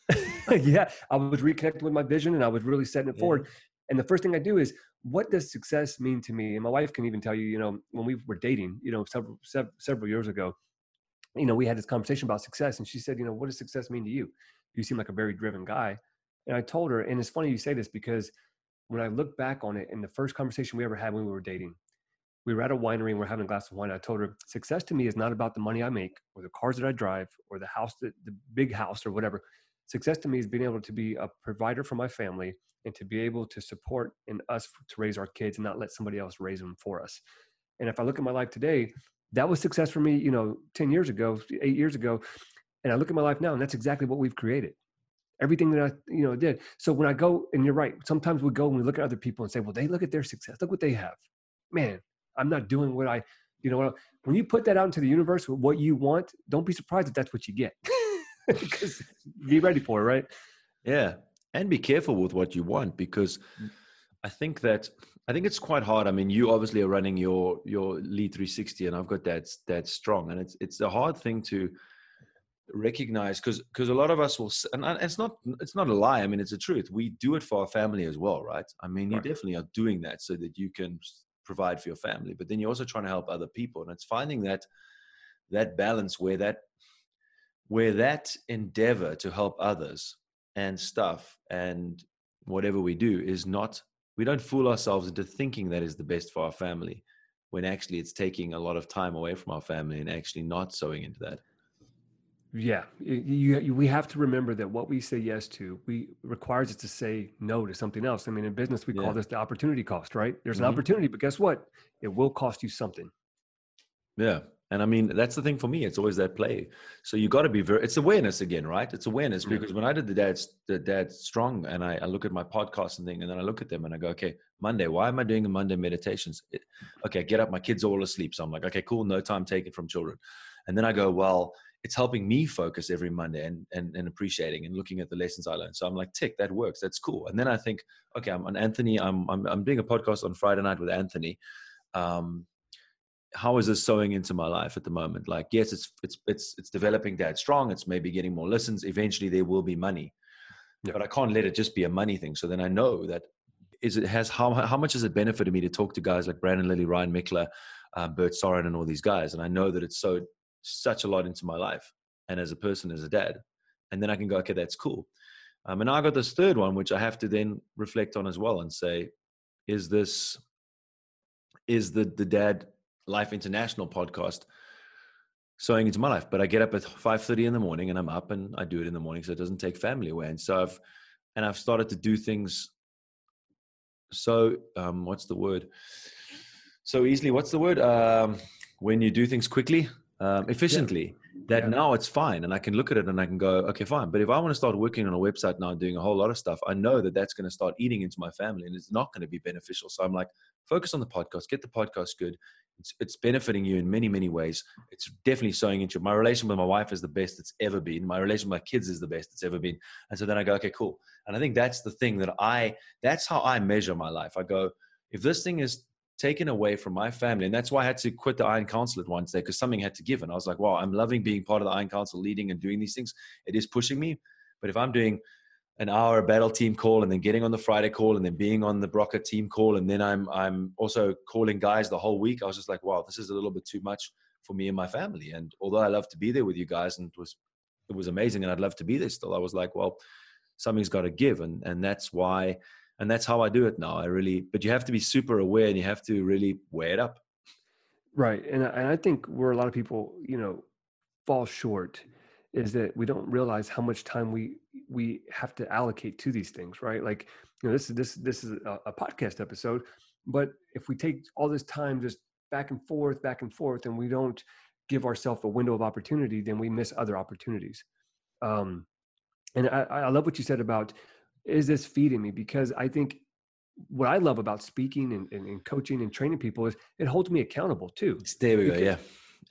yeah i was reconnecting with my vision and i was really setting it yeah. forward and the first thing i do is what does success mean to me and my wife can even tell you you know when we were dating you know several several years ago you know we had this conversation about success and she said you know what does success mean to you you seem like a very driven guy and I told her, and it's funny you say this because when I look back on it, in the first conversation we ever had when we were dating, we were at a winery and we are having a glass of wine. I told her, success to me is not about the money I make or the cars that I drive or the house, that, the big house or whatever. Success to me is being able to be a provider for my family and to be able to support in us to raise our kids and not let somebody else raise them for us. And if I look at my life today, that was success for me, you know, 10 years ago, eight years ago. And I look at my life now and that's exactly what we've created everything that I, you know, did. So when I go, and you're right, sometimes we go and we look at other people and say, well, they look at their success, look what they have. Man, I'm not doing what I, you know, when you put that out into the universe, what you want, don't be surprised if that's what you get. because be ready for it, right? Yeah. And be careful with what you want because mm. I think that I think it's quite hard. I mean, you obviously are running your your lead 360 and I've got that that strong and it's it's a hard thing to recognize because because a lot of us will and it's not it's not a lie i mean it's the truth we do it for our family as well right i mean right. you definitely are doing that so that you can provide for your family but then you're also trying to help other people and it's finding that that balance where that where that endeavor to help others and stuff and whatever we do is not we don't fool ourselves into thinking that is the best for our family when actually it's taking a lot of time away from our family and actually not sowing into that yeah, you, you, we have to remember that what we say yes to, we requires us to say no to something else. I mean, in business, we yeah. call this the opportunity cost, right? There's an mm-hmm. opportunity, but guess what? It will cost you something. Yeah, and I mean that's the thing for me. It's always that play. So you got to be very. It's awareness again, right? It's awareness because yeah. when I did the dad's the dad strong, and I, I, look at my podcast and thing, and then I look at them and I go, okay, Monday. Why am I doing the Monday meditations? It, okay, get up. My kids are all asleep, so I'm like, okay, cool. No time taken from children, and then I go, well it's helping me focus every Monday and, and, and appreciating and looking at the lessons I learned. So I'm like, tick, that works. That's cool. And then I think, okay, I'm on Anthony. I'm, I'm, I'm doing a podcast on Friday night with Anthony. Um, how is this sewing into my life at the moment? Like, yes, it's, it's, it's, it's developing dad strong. It's maybe getting more listens. Eventually there will be money, yeah. but I can't let it just be a money thing. So then I know that is it has, how, how much has it benefited me to talk to guys like Brandon Lilly, Ryan Michler, uh, Bert Soren and all these guys. And I know that it's so such a lot into my life and as a person, as a dad. And then I can go, okay, that's cool. Um, and I got this third one, which I have to then reflect on as well and say, is this, is the, the Dad Life International podcast sowing into my life? But I get up at 5.30 in the morning and I'm up and I do it in the morning so it doesn't take family away. And so I've, and I've started to do things so, um, what's the word? So easily, what's the word? Um, when you do things quickly, um, efficiently yeah. that yeah. now it's fine and i can look at it and i can go okay fine. But if i want to start working on a website now and doing a whole lot of stuff i know that that's going to start eating into my family and it's not going to be beneficial. So i'm like focus on the podcast get the podcast good. It's, it's benefiting you in many many ways. It's definitely sowing into my relation with my wife is the best it's ever been. My relation with my kids is the best it's ever been. And so then i go okay cool. And i think that's the thing that i that's how i measure my life. I go if this thing is taken away from my family. And that's why I had to quit the Iron Council at once day because something had to give. And I was like, wow, I'm loving being part of the Iron Council, leading and doing these things. It is pushing me. But if I'm doing an hour battle team call and then getting on the Friday call and then being on the Broca team call and then I'm I'm also calling guys the whole week, I was just like, wow, this is a little bit too much for me and my family. And although I love to be there with you guys and it was it was amazing and I'd love to be there still, I was like, well, something's got to give. And and that's why and that's how I do it now. I really, but you have to be super aware and you have to really weigh it up. Right, and and I think where a lot of people, you know, fall short is that we don't realize how much time we we have to allocate to these things, right? Like, you know, this is this this is a, a podcast episode, but if we take all this time just back and forth, back and forth, and we don't give ourselves a window of opportunity, then we miss other opportunities. Um, and I, I love what you said about is this feeding me? Because I think what I love about speaking and, and, and coaching and training people is it holds me accountable too. There we go. Yeah.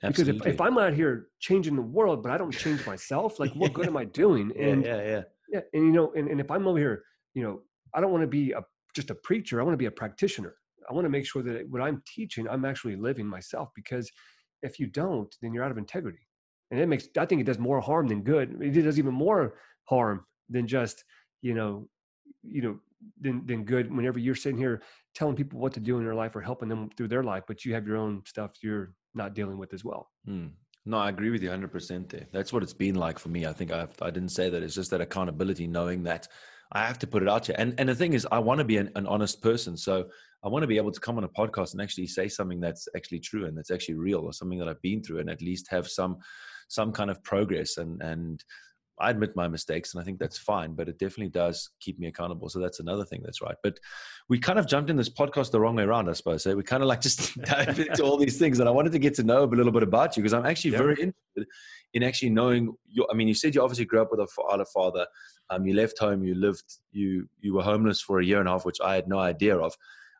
Absolutely. Because if, if I'm out here changing the world, but I don't change myself, like what good am I doing? And yeah, yeah, yeah. yeah and you know, and, and if I'm over here, you know, I don't want to be a just a preacher. I want to be a practitioner. I want to make sure that what I'm teaching, I'm actually living myself. Because if you don't, then you're out of integrity, and it makes. I think it does more harm than good. It does even more harm than just you know, you know, than than good. Whenever you're sitting here telling people what to do in their life or helping them through their life, but you have your own stuff you're not dealing with as well. Mm. No, I agree with you 100% there. That's what it's been like for me. I think I, I didn't say that. It's just that accountability, knowing that I have to put it out there. And, and the thing is, I want to be an, an honest person. So I want to be able to come on a podcast and actually say something that's actually true and that's actually real or something that I've been through and at least have some some kind of progress and and I admit my mistakes and I think that's fine, but it definitely does keep me accountable. So that's another thing that's right. But we kind of jumped in this podcast the wrong way around, I suppose. Eh? We kind of like just dive into all these things. And I wanted to get to know a little bit about you because I'm actually yeah. very interested in actually knowing your, I mean, you said you obviously grew up with a father, father. Um, you left home, you lived, you, you were homeless for a year and a half, which I had no idea of.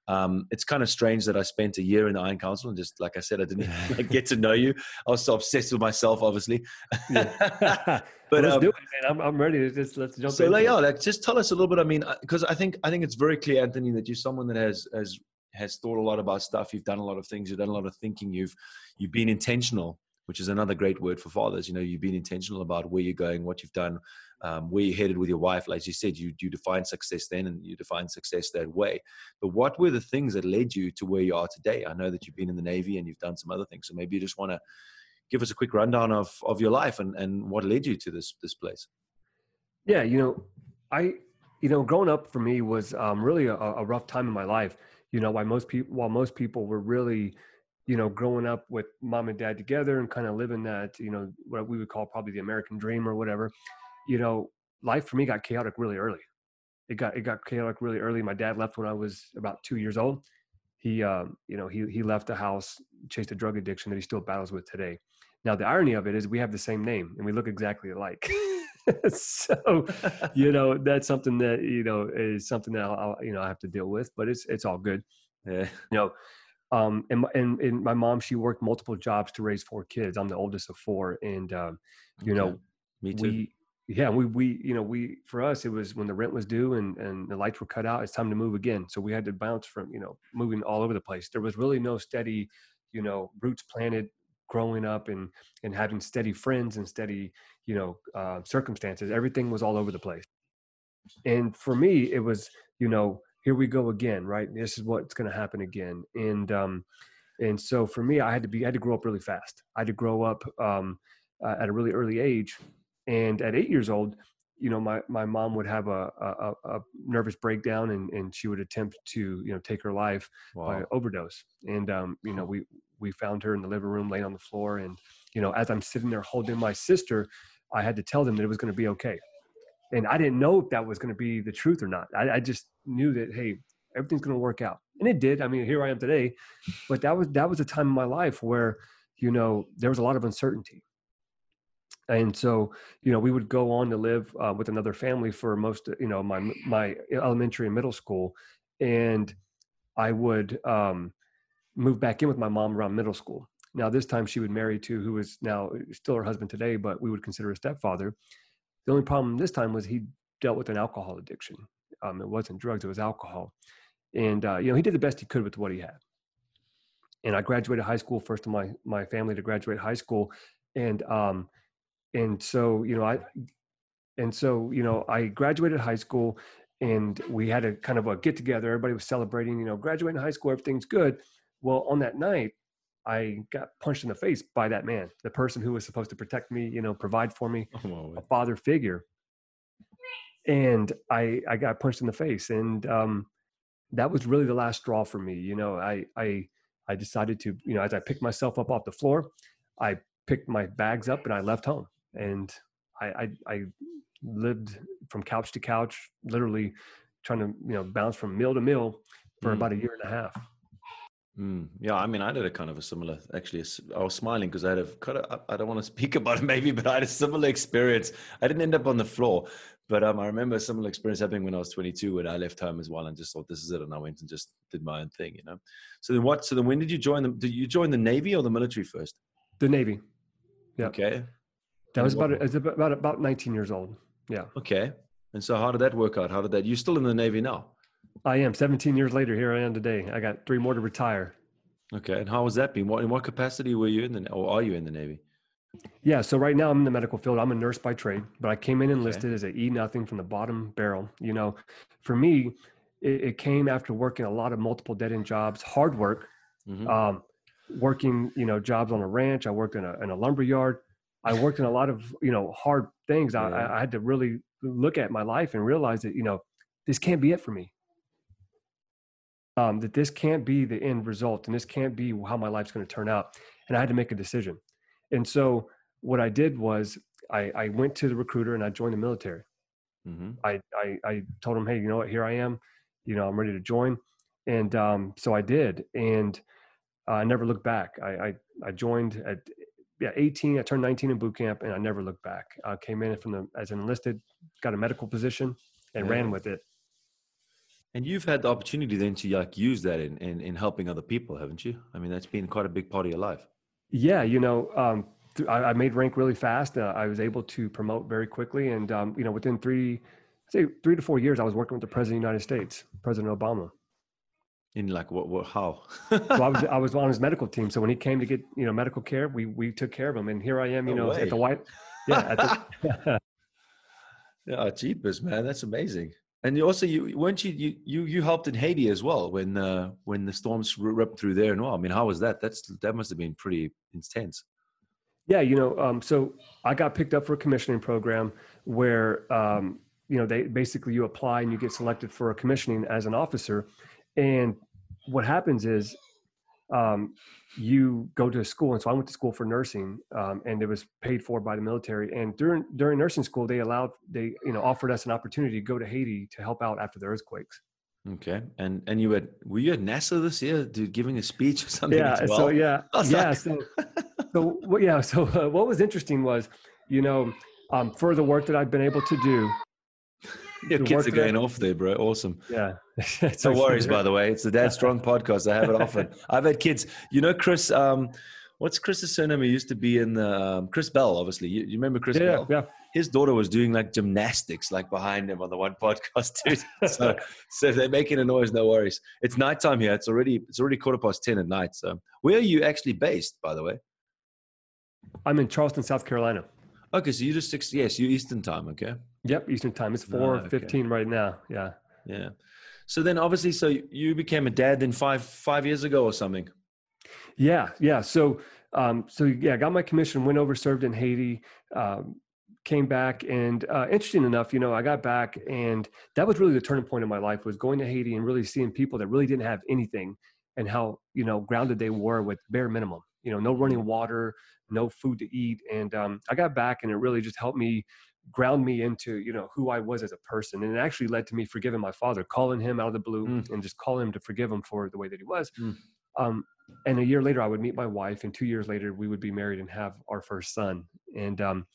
Um, it's kind of strange that I spent a year in the Iron Council and just like I said, I didn't like, get to know you. I was so obsessed with myself, obviously. but well, let's um, do it, man. I'm, I'm ready to just let's jump. In. So, like, yeah, like, just tell us a little bit. I mean, because I think I think it's very clear, Anthony, that you're someone that has has has thought a lot about stuff. You've done a lot of things. You've done a lot of thinking. You've you've been intentional which is another great word for fathers. You know, you've been intentional about where you're going, what you've done, um, where you're headed with your wife. Like you said, you you define success then, and you define success that way. But what were the things that led you to where you are today? I know that you've been in the Navy and you've done some other things. So maybe you just want to give us a quick rundown of of your life and and what led you to this this place. Yeah, you know, I you know, growing up for me was um, really a, a rough time in my life. You know, while most people while most people were really you know, growing up with mom and dad together and kind of living that, you know, what we would call probably the American dream or whatever, you know, life for me got chaotic really early. It got it got chaotic really early. My dad left when I was about two years old. He, um, you know, he he left the house, chased a drug addiction that he still battles with today. Now the irony of it is we have the same name and we look exactly alike. so, you know, that's something that you know is something that I'll, you know I have to deal with, but it's it's all good. Yeah. You know, um, and, and, and my mom she worked multiple jobs to raise four kids i'm the oldest of four and um, you okay. know me too we yeah we we you know we for us it was when the rent was due and and the lights were cut out it's time to move again so we had to bounce from you know moving all over the place there was really no steady you know roots planted growing up and and having steady friends and steady you know uh, circumstances everything was all over the place and for me it was you know here we go again, right? This is what's going to happen again. And, um, and so for me, I had to be, I had to grow up really fast. I had to grow up, um, uh, at a really early age. And at eight years old, you know, my, my mom would have a, a, a nervous breakdown and, and she would attempt to, you know, take her life wow. by overdose. And, um, you know, we, we found her in the living room laying on the floor. And, you know, as I'm sitting there holding my sister, I had to tell them that it was going to be okay and I didn't know if that was going to be the truth or not. I, I just knew that hey, everything's going to work out, and it did. I mean, here I am today, but that was that was a time in my life where you know there was a lot of uncertainty, and so you know we would go on to live uh, with another family for most you know my my elementary and middle school, and I would um, move back in with my mom around middle school. Now this time she would marry to who is now still her husband today, but we would consider a stepfather the only problem this time was he dealt with an alcohol addiction. Um, it wasn't drugs; it was alcohol. And uh, you know, he did the best he could with what he had. And I graduated high school first in my my family to graduate high school, and um, and so you know I, and so you know I graduated high school, and we had a kind of a get together. Everybody was celebrating. You know, graduating high school, everything's good. Well, on that night, I got punched in the face by that man, the person who was supposed to protect me, you know, provide for me, oh, a father figure. And I, I got punched in the face, and um, that was really the last straw for me. You know, I, I, I decided to, you know, as I picked myself up off the floor, I picked my bags up and I left home, and I, I, I lived from couch to couch, literally trying to, you know, bounce from meal to meal for mm. about a year and a half. Mm, yeah, I mean, I did a kind of a similar. Actually, I was smiling because I had a kind of. I don't want to speak about it, maybe, but I had a similar experience. I didn't end up on the floor, but um, I remember a similar experience happening when I was 22, when I left home as well, and just thought this is it, and I went and just did my own thing, you know. So then, what? So then, when did you join the? Did you join the Navy or the military first? The Navy. Yeah. Okay. That was about, was about about 19 years old. Yeah. Okay. And so, how did that work out? How did that? You still in the Navy now? I am. 17 years later, here I am today. I got three more to retire. Okay, and how was that been? What in what capacity were you in the or are you in the Navy? Yeah, so right now I'm in the medical field. I'm a nurse by trade, but I came in enlisted okay. as a E nothing from the bottom barrel. You know, for me, it, it came after working a lot of multiple dead end jobs, hard work, mm-hmm. um, working you know jobs on a ranch. I worked in a in a lumber yard. I worked in a lot of you know hard things. Yeah. I, I had to really look at my life and realize that you know this can't be it for me. Um, that this can't be the end result, and this can't be how my life's going to turn out. And I had to make a decision. And so what I did was I, I went to the recruiter and I joined the military. Mm-hmm. I, I, I told him, hey, you know what? Here I am. You know, I'm ready to join. And um, so I did, and I never looked back. I, I, I joined at yeah 18. I turned 19 in boot camp, and I never looked back. I came in from the as an enlisted, got a medical position, and yeah. ran with it. And you've had the opportunity then to like use that in, in in helping other people, haven't you? I mean, that's been quite a big part of your life. Yeah, you know, um, th- I, I, made rank really fast. Uh, I was able to promote very quickly, and um, you know, within three, say three to four years, I was working with the president of the United States, President Obama. In like what? What? How? so I was I was on his medical team. So when he came to get you know medical care, we we took care of him, and here I am, you no know, way. at the White. Yeah. The, yeah, jeepers, man, that's amazing. And you also, you weren't you you you you helped in Haiti as well when uh, when the storms ripped through there and well. I mean, how was that? That's that must have been pretty intense. Yeah, you know, um, so I got picked up for a commissioning program where um, you know they basically you apply and you get selected for a commissioning as an officer, and what happens is um, you go to school and so i went to school for nursing um, and it was paid for by the military. And during during nursing school they allowed they you know offered us an opportunity to go to haiti to help out after the earthquakes. Okay. And and you had were you at nasa this year dude giving a speech or something yeah well? so yeah. Yeah like... so so well, yeah so uh, what was interesting was you know um, for the work that i've been able to do your kids are going off there, bro. Awesome. Yeah. no worries, by the way. It's the Dad Strong podcast. I have it often. I've had kids. You know, Chris. Um, what's Chris's surname? He used to be in the um, Chris Bell, obviously. You, you remember Chris yeah, Bell? Yeah. His daughter was doing like gymnastics, like behind him on the one podcast, too. so, so if they're making a noise, no worries. It's nighttime here. It's already it's already quarter past ten at night. So, where are you actually based, by the way? I'm in Charleston, South Carolina. Okay, so you just six. Yes, you Eastern time. Okay. Yep, Eastern time. It's four oh, okay. fifteen right now. Yeah. Yeah. So then, obviously, so you became a dad then five five years ago or something. Yeah, yeah. So, um, so yeah, got my commission, went over, served in Haiti, um, came back, and uh, interesting enough, you know, I got back, and that was really the turning point in my life was going to Haiti and really seeing people that really didn't have anything, and how you know grounded they were with bare minimum. You know, no running water, no food to eat. And um, I got back and it really just helped me ground me into, you know, who I was as a person. And it actually led to me forgiving my father, calling him out of the blue mm. and just calling him to forgive him for the way that he was. Mm. Um, and a year later, I would meet my wife, and two years later, we would be married and have our first son. And um,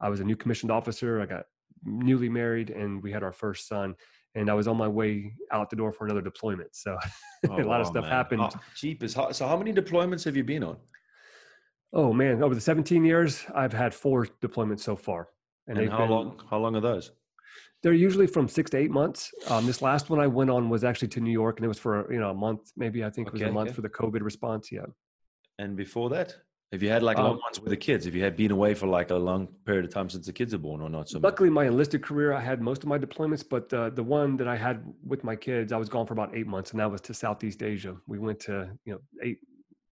I was a new commissioned officer. I got newly married, and we had our first son. And I was on my way out the door for another deployment. So oh, a lot of stuff man. happened. Oh, cheap is hot. So how many deployments have you been on? Oh man, over the 17 years, I've had four deployments so far. And, and how been, long? How long are those? They're usually from six to eight months. Um, this last one I went on was actually to New York, and it was for you know a month, maybe I think okay, it was a month for the COVID response. Yeah. And before that, have you had like long um, ones with the kids? Have you had been away for like a long period of time since the kids are born, or not? So luckily, my enlisted career, I had most of my deployments, but uh, the one that I had with my kids, I was gone for about eight months, and that was to Southeast Asia. We went to you know eight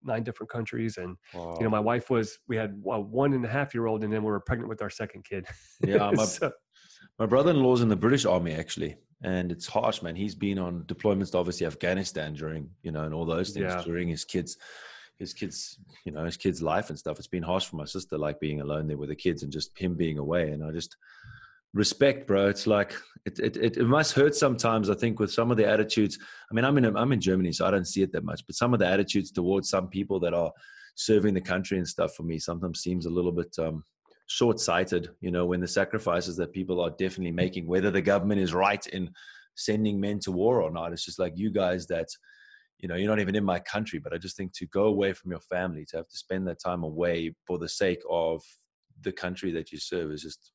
nine different countries and wow. you know my wife was we had a one and a half year old and then we were pregnant with our second kid yeah my, so, my brother-in-law's in the british army actually and it's harsh man he's been on deployments to obviously afghanistan during you know and all those things yeah. during his kids his kids you know his kids life and stuff it's been harsh for my sister like being alone there with the kids and just him being away and i just respect, bro. It's like it, it, it, must hurt sometimes. I think with some of the attitudes. I mean, I'm in I'm in Germany, so I don't see it that much. But some of the attitudes towards some people that are serving the country and stuff for me sometimes seems a little bit um, short-sighted. You know, when the sacrifices that people are definitely making, whether the government is right in sending men to war or not, it's just like you guys that. You know, you're not even in my country, but I just think to go away from your family, to have to spend that time away for the sake of the country that you serve is just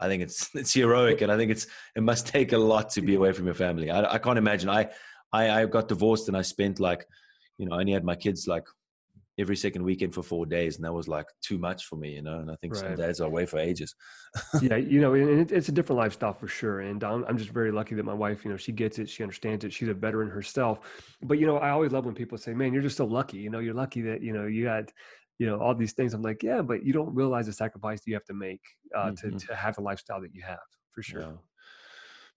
I think it's it's heroic, and I think it's it must take a lot to be away from your family. I, I can't imagine. I, I I got divorced and I spent like, you know, I only had my kids like every second weekend for four days, and that was like too much for me, you know. And I think right. some dads are away for ages. yeah, you know, and it's a different lifestyle for sure. And I'm, I'm just very lucky that my wife, you know, she gets it, she understands it, she's a veteran herself. But you know, I always love when people say, "Man, you're just so lucky." You know, you're lucky that you know you got you know all these things i'm like yeah but you don't realize the sacrifice you have to make uh, mm-hmm. to, to have the lifestyle that you have for sure yeah.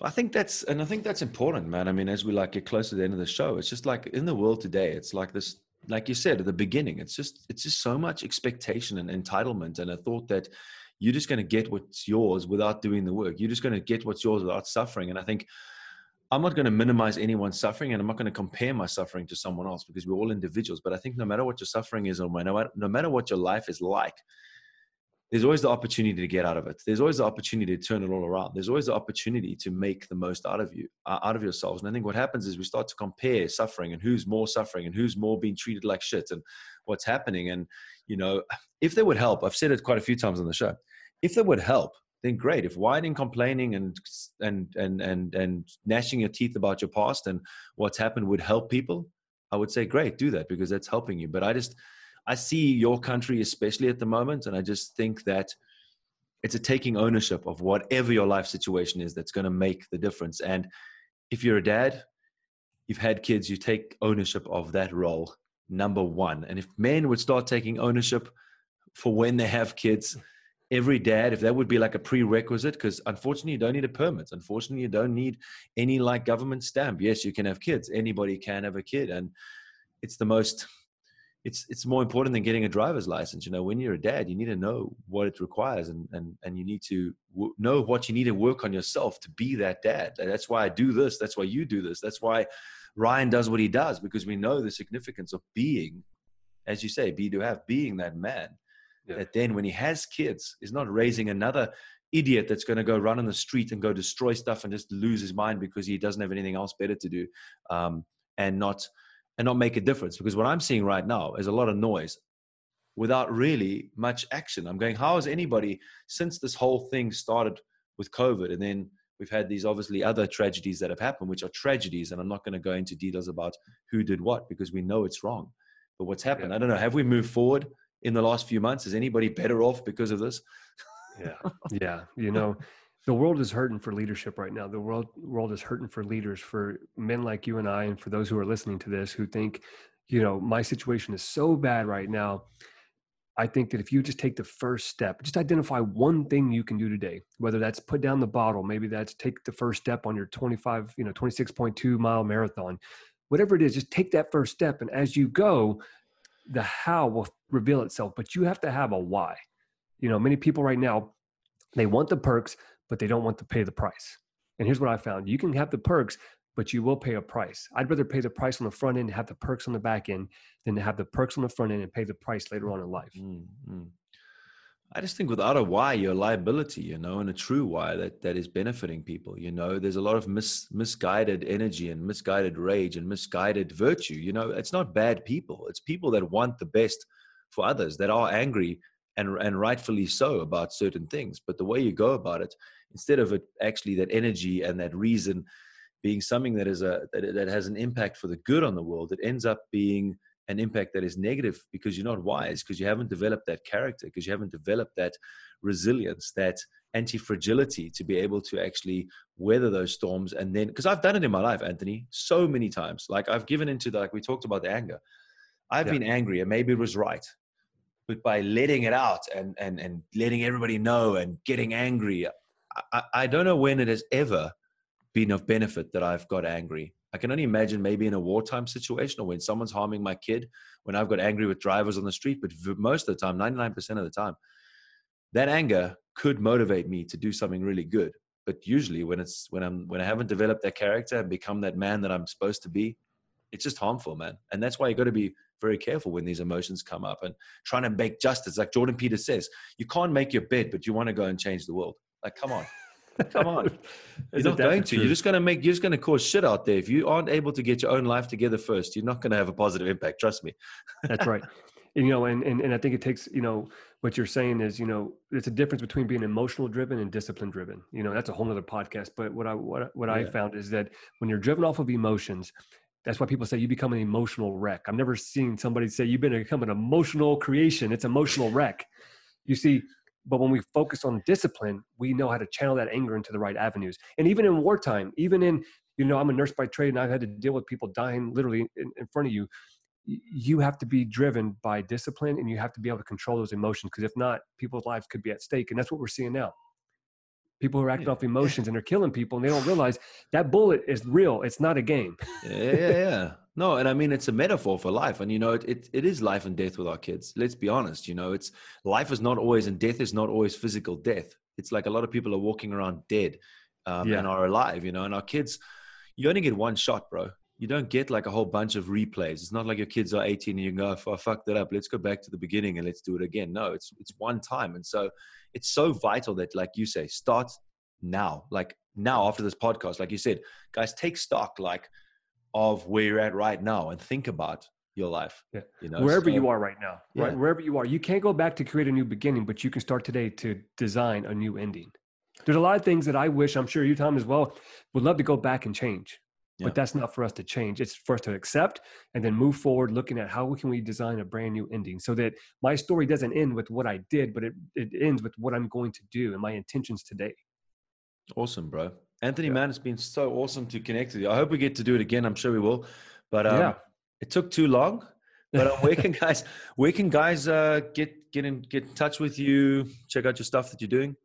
I think that's, and I think that's important, man. I mean, as we like get close to the end of the show, it's just like in the world today, it's like this like you said at the beginning, it's just it's just so much expectation and entitlement and a thought that you're just going to get what's yours without doing the work. You're just going to get what's yours without suffering. And I think I'm not going to minimize anyone's suffering and I'm not going to compare my suffering to someone else because we're all individuals. But I think no matter what your suffering is or no matter what your life is like, there's always the opportunity to get out of it. There's always the opportunity to turn it all around. There's always the opportunity to make the most out of you, uh, out of yourselves. And I think what happens is we start to compare suffering and who's more suffering and who's more being treated like shit and what's happening. And, you know, if they would help, I've said it quite a few times on the show, if they would help, then great. If whining, complaining, and and and and and gnashing your teeth about your past and what's happened would help people, I would say great, do that because that's helping you. But I just I see your country, especially at the moment, and I just think that it's a taking ownership of whatever your life situation is that's going to make the difference. And if you're a dad, you've had kids, you take ownership of that role, number one. And if men would start taking ownership for when they have kids, every dad, if that would be like a prerequisite, because unfortunately you don't need a permit. Unfortunately, you don't need any like government stamp. Yes, you can have kids. Anybody can have a kid. And it's the most it's it's more important than getting a driver's license. You know, when you're a dad, you need to know what it requires, and and and you need to w- know what you need to work on yourself to be that dad. That's why I do this. That's why you do this. That's why Ryan does what he does because we know the significance of being, as you say, be to have being that man. Yeah. That then, when he has kids, is not raising another idiot that's going to go run on the street and go destroy stuff and just lose his mind because he doesn't have anything else better to do, um, and not and not make a difference. Because what I'm seeing right now is a lot of noise without really much action. I'm going, how has anybody, since this whole thing started with COVID, and then we've had these obviously other tragedies that have happened, which are tragedies, and I'm not going to go into details about who did what because we know it's wrong. But what's happened? Yeah. I don't know. Have we moved forward in the last few months? Is anybody better off because of this? yeah. Yeah. You know, the world is hurting for leadership right now. The world world is hurting for leaders, for men like you and I, and for those who are listening to this who think, you know, my situation is so bad right now. I think that if you just take the first step, just identify one thing you can do today, whether that's put down the bottle, maybe that's take the first step on your 25, you know, 26.2 mile marathon, whatever it is, just take that first step. And as you go, the how will reveal itself, but you have to have a why. You know, many people right now, they want the perks, but they don't want to pay the price. And here's what I found you can have the perks, but you will pay a price. I'd rather pay the price on the front end and have the perks on the back end than to have the perks on the front end and pay the price later on in life. Mm-hmm. I just think without a why, you're a liability, you know, and a true why that, that is benefiting people. You know, there's a lot of mis, misguided energy and misguided rage and misguided virtue. You know, it's not bad people. It's people that want the best for others, that are angry and, and rightfully so about certain things. But the way you go about it, instead of it actually that energy and that reason being something that is a that, that has an impact for the good on the world it ends up being an impact that is negative because you're not wise because you haven't developed that character because you haven't developed that resilience that anti-fragility to be able to actually weather those storms and then because i've done it in my life anthony so many times like i've given into the like we talked about the anger i've yeah. been angry and maybe it was right but by letting it out and and and letting everybody know and getting angry I, I don't know when it has ever been of benefit that I've got angry. I can only imagine maybe in a wartime situation or when someone's harming my kid, when I've got angry with drivers on the street. But most of the time, 99% of the time, that anger could motivate me to do something really good. But usually, when it's when I'm when I haven't developed that character and become that man that I'm supposed to be, it's just harmful, man. And that's why you got to be very careful when these emotions come up and trying to make justice. Like Jordan Peters says, you can't make your bed, but you want to go and change the world. Like, come on. Come on. you're not going to. You're just going to make, you're just going to cause shit out there. If you aren't able to get your own life together first, you're not going to have a positive impact. Trust me. That's right. and, you know, and, and and I think it takes, you know, what you're saying is, you know, it's a difference between being emotional driven and discipline driven. You know, that's a whole other podcast. But what I what what yeah. I found is that when you're driven off of emotions, that's why people say you become an emotional wreck. I've never seen somebody say you've been become an emotional creation. It's emotional wreck. You see, but when we focus on discipline, we know how to channel that anger into the right avenues. And even in wartime, even in, you know, I'm a nurse by trade and I've had to deal with people dying literally in, in front of you. You have to be driven by discipline and you have to be able to control those emotions because if not, people's lives could be at stake. And that's what we're seeing now people who are acting yeah. off emotions and they're killing people and they don't realize that bullet is real it's not a game yeah yeah yeah no and i mean it's a metaphor for life and you know it, it, it is life and death with our kids let's be honest you know it's life is not always and death is not always physical death it's like a lot of people are walking around dead um, yeah. and are alive you know and our kids you only get one shot bro you don't get like a whole bunch of replays. It's not like your kids are 18 and you go, oh, I fucked it up. Let's go back to the beginning and let's do it again. No, it's it's one time. And so it's so vital that, like you say, start now. Like now after this podcast, like you said, guys, take stock like of where you're at right now and think about your life. Yeah. You know, wherever so, you are right now, right? Yeah. Wherever you are, you can't go back to create a new beginning, but you can start today to design a new ending. There's a lot of things that I wish, I'm sure you, Tom, as well, would love to go back and change. Yeah. But that's not for us to change. It's for us to accept and then move forward, looking at how can we design a brand new ending so that my story doesn't end with what I did, but it, it ends with what I'm going to do and my intentions today. Awesome, bro. Anthony, yeah. man, it's been so awesome to connect with you. I hope we get to do it again. I'm sure we will. But um, yeah. it took too long. But um, where can guys where can guys uh, get get in get in touch with you? Check out your stuff that you're doing.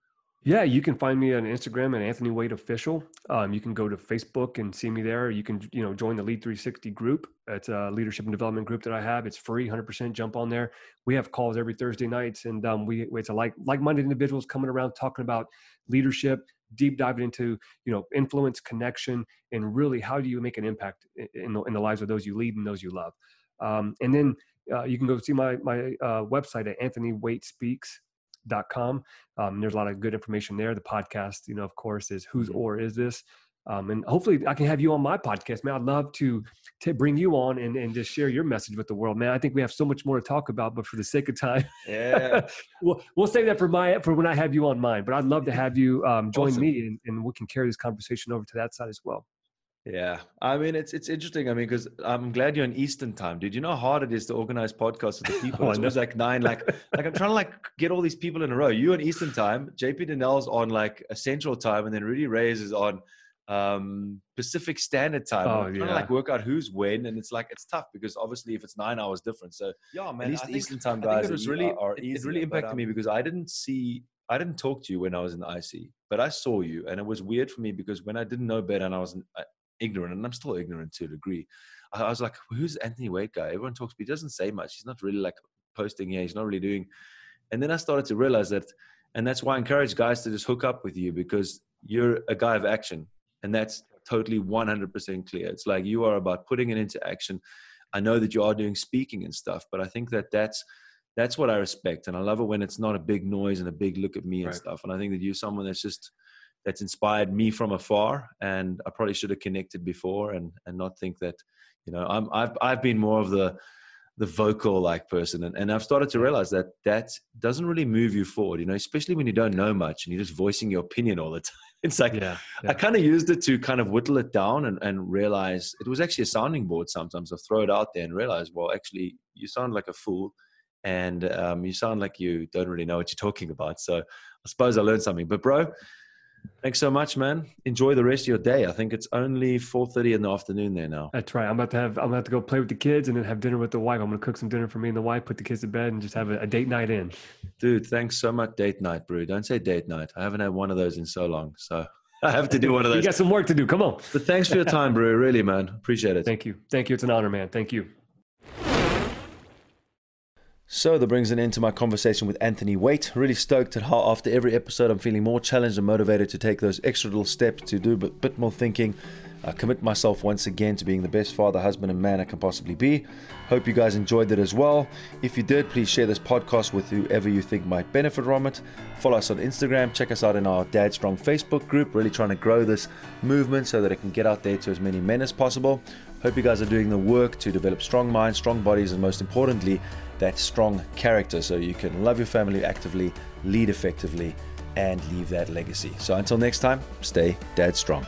Yeah, you can find me on Instagram at Anthony Waite Official. Um, you can go to Facebook and see me there. You can, you know, join the Lead 360 group. It's a leadership and development group that I have. It's free, 100%. Jump on there. We have calls every Thursday nights, and um, we it's a like like-minded individuals coming around talking about leadership, deep diving into you know influence, connection, and really how do you make an impact in the, in the lives of those you lead and those you love. Um, and then uh, you can go see my my uh, website at Anthony Waite Speaks com. Um, there's a lot of good information there. The podcast, you know, of course, is whose mm-hmm. or is this? Um, and hopefully I can have you on my podcast, man. I'd love to to bring you on and, and just share your message with the world, man. I think we have so much more to talk about, but for the sake of time, yeah, we'll we'll save that for my for when I have you on mine. But I'd love to have you um, join awesome. me, and, and we can carry this conversation over to that side as well. Yeah, I mean it's it's interesting. I mean, because I'm glad you're in Eastern time, dude. You know how hard it is to organize podcasts with the people. oh, it's always like nine, like like I'm trying to like get all these people in a row. You in Eastern time, JP Dinnell's on like a Central time, and then Rudy Reyes is on um Pacific Standard Time. Oh, I'm trying yeah. to like work out who's when, and it's like it's tough because obviously if it's nine hours different. So yeah, man. At least Eastern time guys, it was really are, it, it really impacted but, um, me because I didn't see I didn't talk to you when I was in the IC, but I saw you, and it was weird for me because when I didn't know better and I was ignorant, and I'm still ignorant to a degree. I, I was like, who's Anthony Waite guy? Everyone talks, but he doesn't say much. He's not really like posting here. He's not really doing. And then I started to realize that, and that's why I encourage guys to just hook up with you because you're a guy of action, and that's totally 100% clear. It's like you are about putting it into action. I know that you are doing speaking and stuff, but I think that that's that's what I respect, and I love it when it's not a big noise and a big look at me and right. stuff. And I think that you're someone that's just that's inspired me from afar and i probably should have connected before and and not think that you know i'm i've, I've been more of the the vocal like person. And, and i've started to realize that that doesn't really move you forward you know especially when you don't know much and you're just voicing your opinion all the time. It's like yeah, yeah. i kind of used it to kind of whittle it down and, and realize it was actually a sounding board sometimes. I'll throw it out there and realize well actually you sound like a fool and um, you sound like you don't really know what you're talking about. So i suppose i learned something. But bro Thanks so much, man. Enjoy the rest of your day. I think it's only four thirty in the afternoon there now. That's right. I'm about to have I'm about to go play with the kids and then have dinner with the wife. I'm gonna cook some dinner for me and the wife, put the kids to bed, and just have a, a date night in. Dude, thanks so much. Date night, bro. Don't say date night. I haven't had one of those in so long, so I have to do one of those. you got some work to do. Come on. But thanks for your time, bro. Really, man. Appreciate it. Thank you. Thank you. It's an honor, man. Thank you. So that brings an end to my conversation with Anthony Waite. Really stoked at how after every episode I'm feeling more challenged and motivated to take those extra little steps to do a bit, more thinking, uh, commit myself once again to being the best father, husband, and man I can possibly be. Hope you guys enjoyed it as well. If you did, please share this podcast with whoever you think might benefit from it. Follow us on Instagram. Check us out in our Dad Strong Facebook group. Really trying to grow this movement so that it can get out there to as many men as possible. Hope you guys are doing the work to develop strong minds, strong bodies, and most importantly, that strong character so you can love your family actively, lead effectively, and leave that legacy. So until next time, stay dad strong.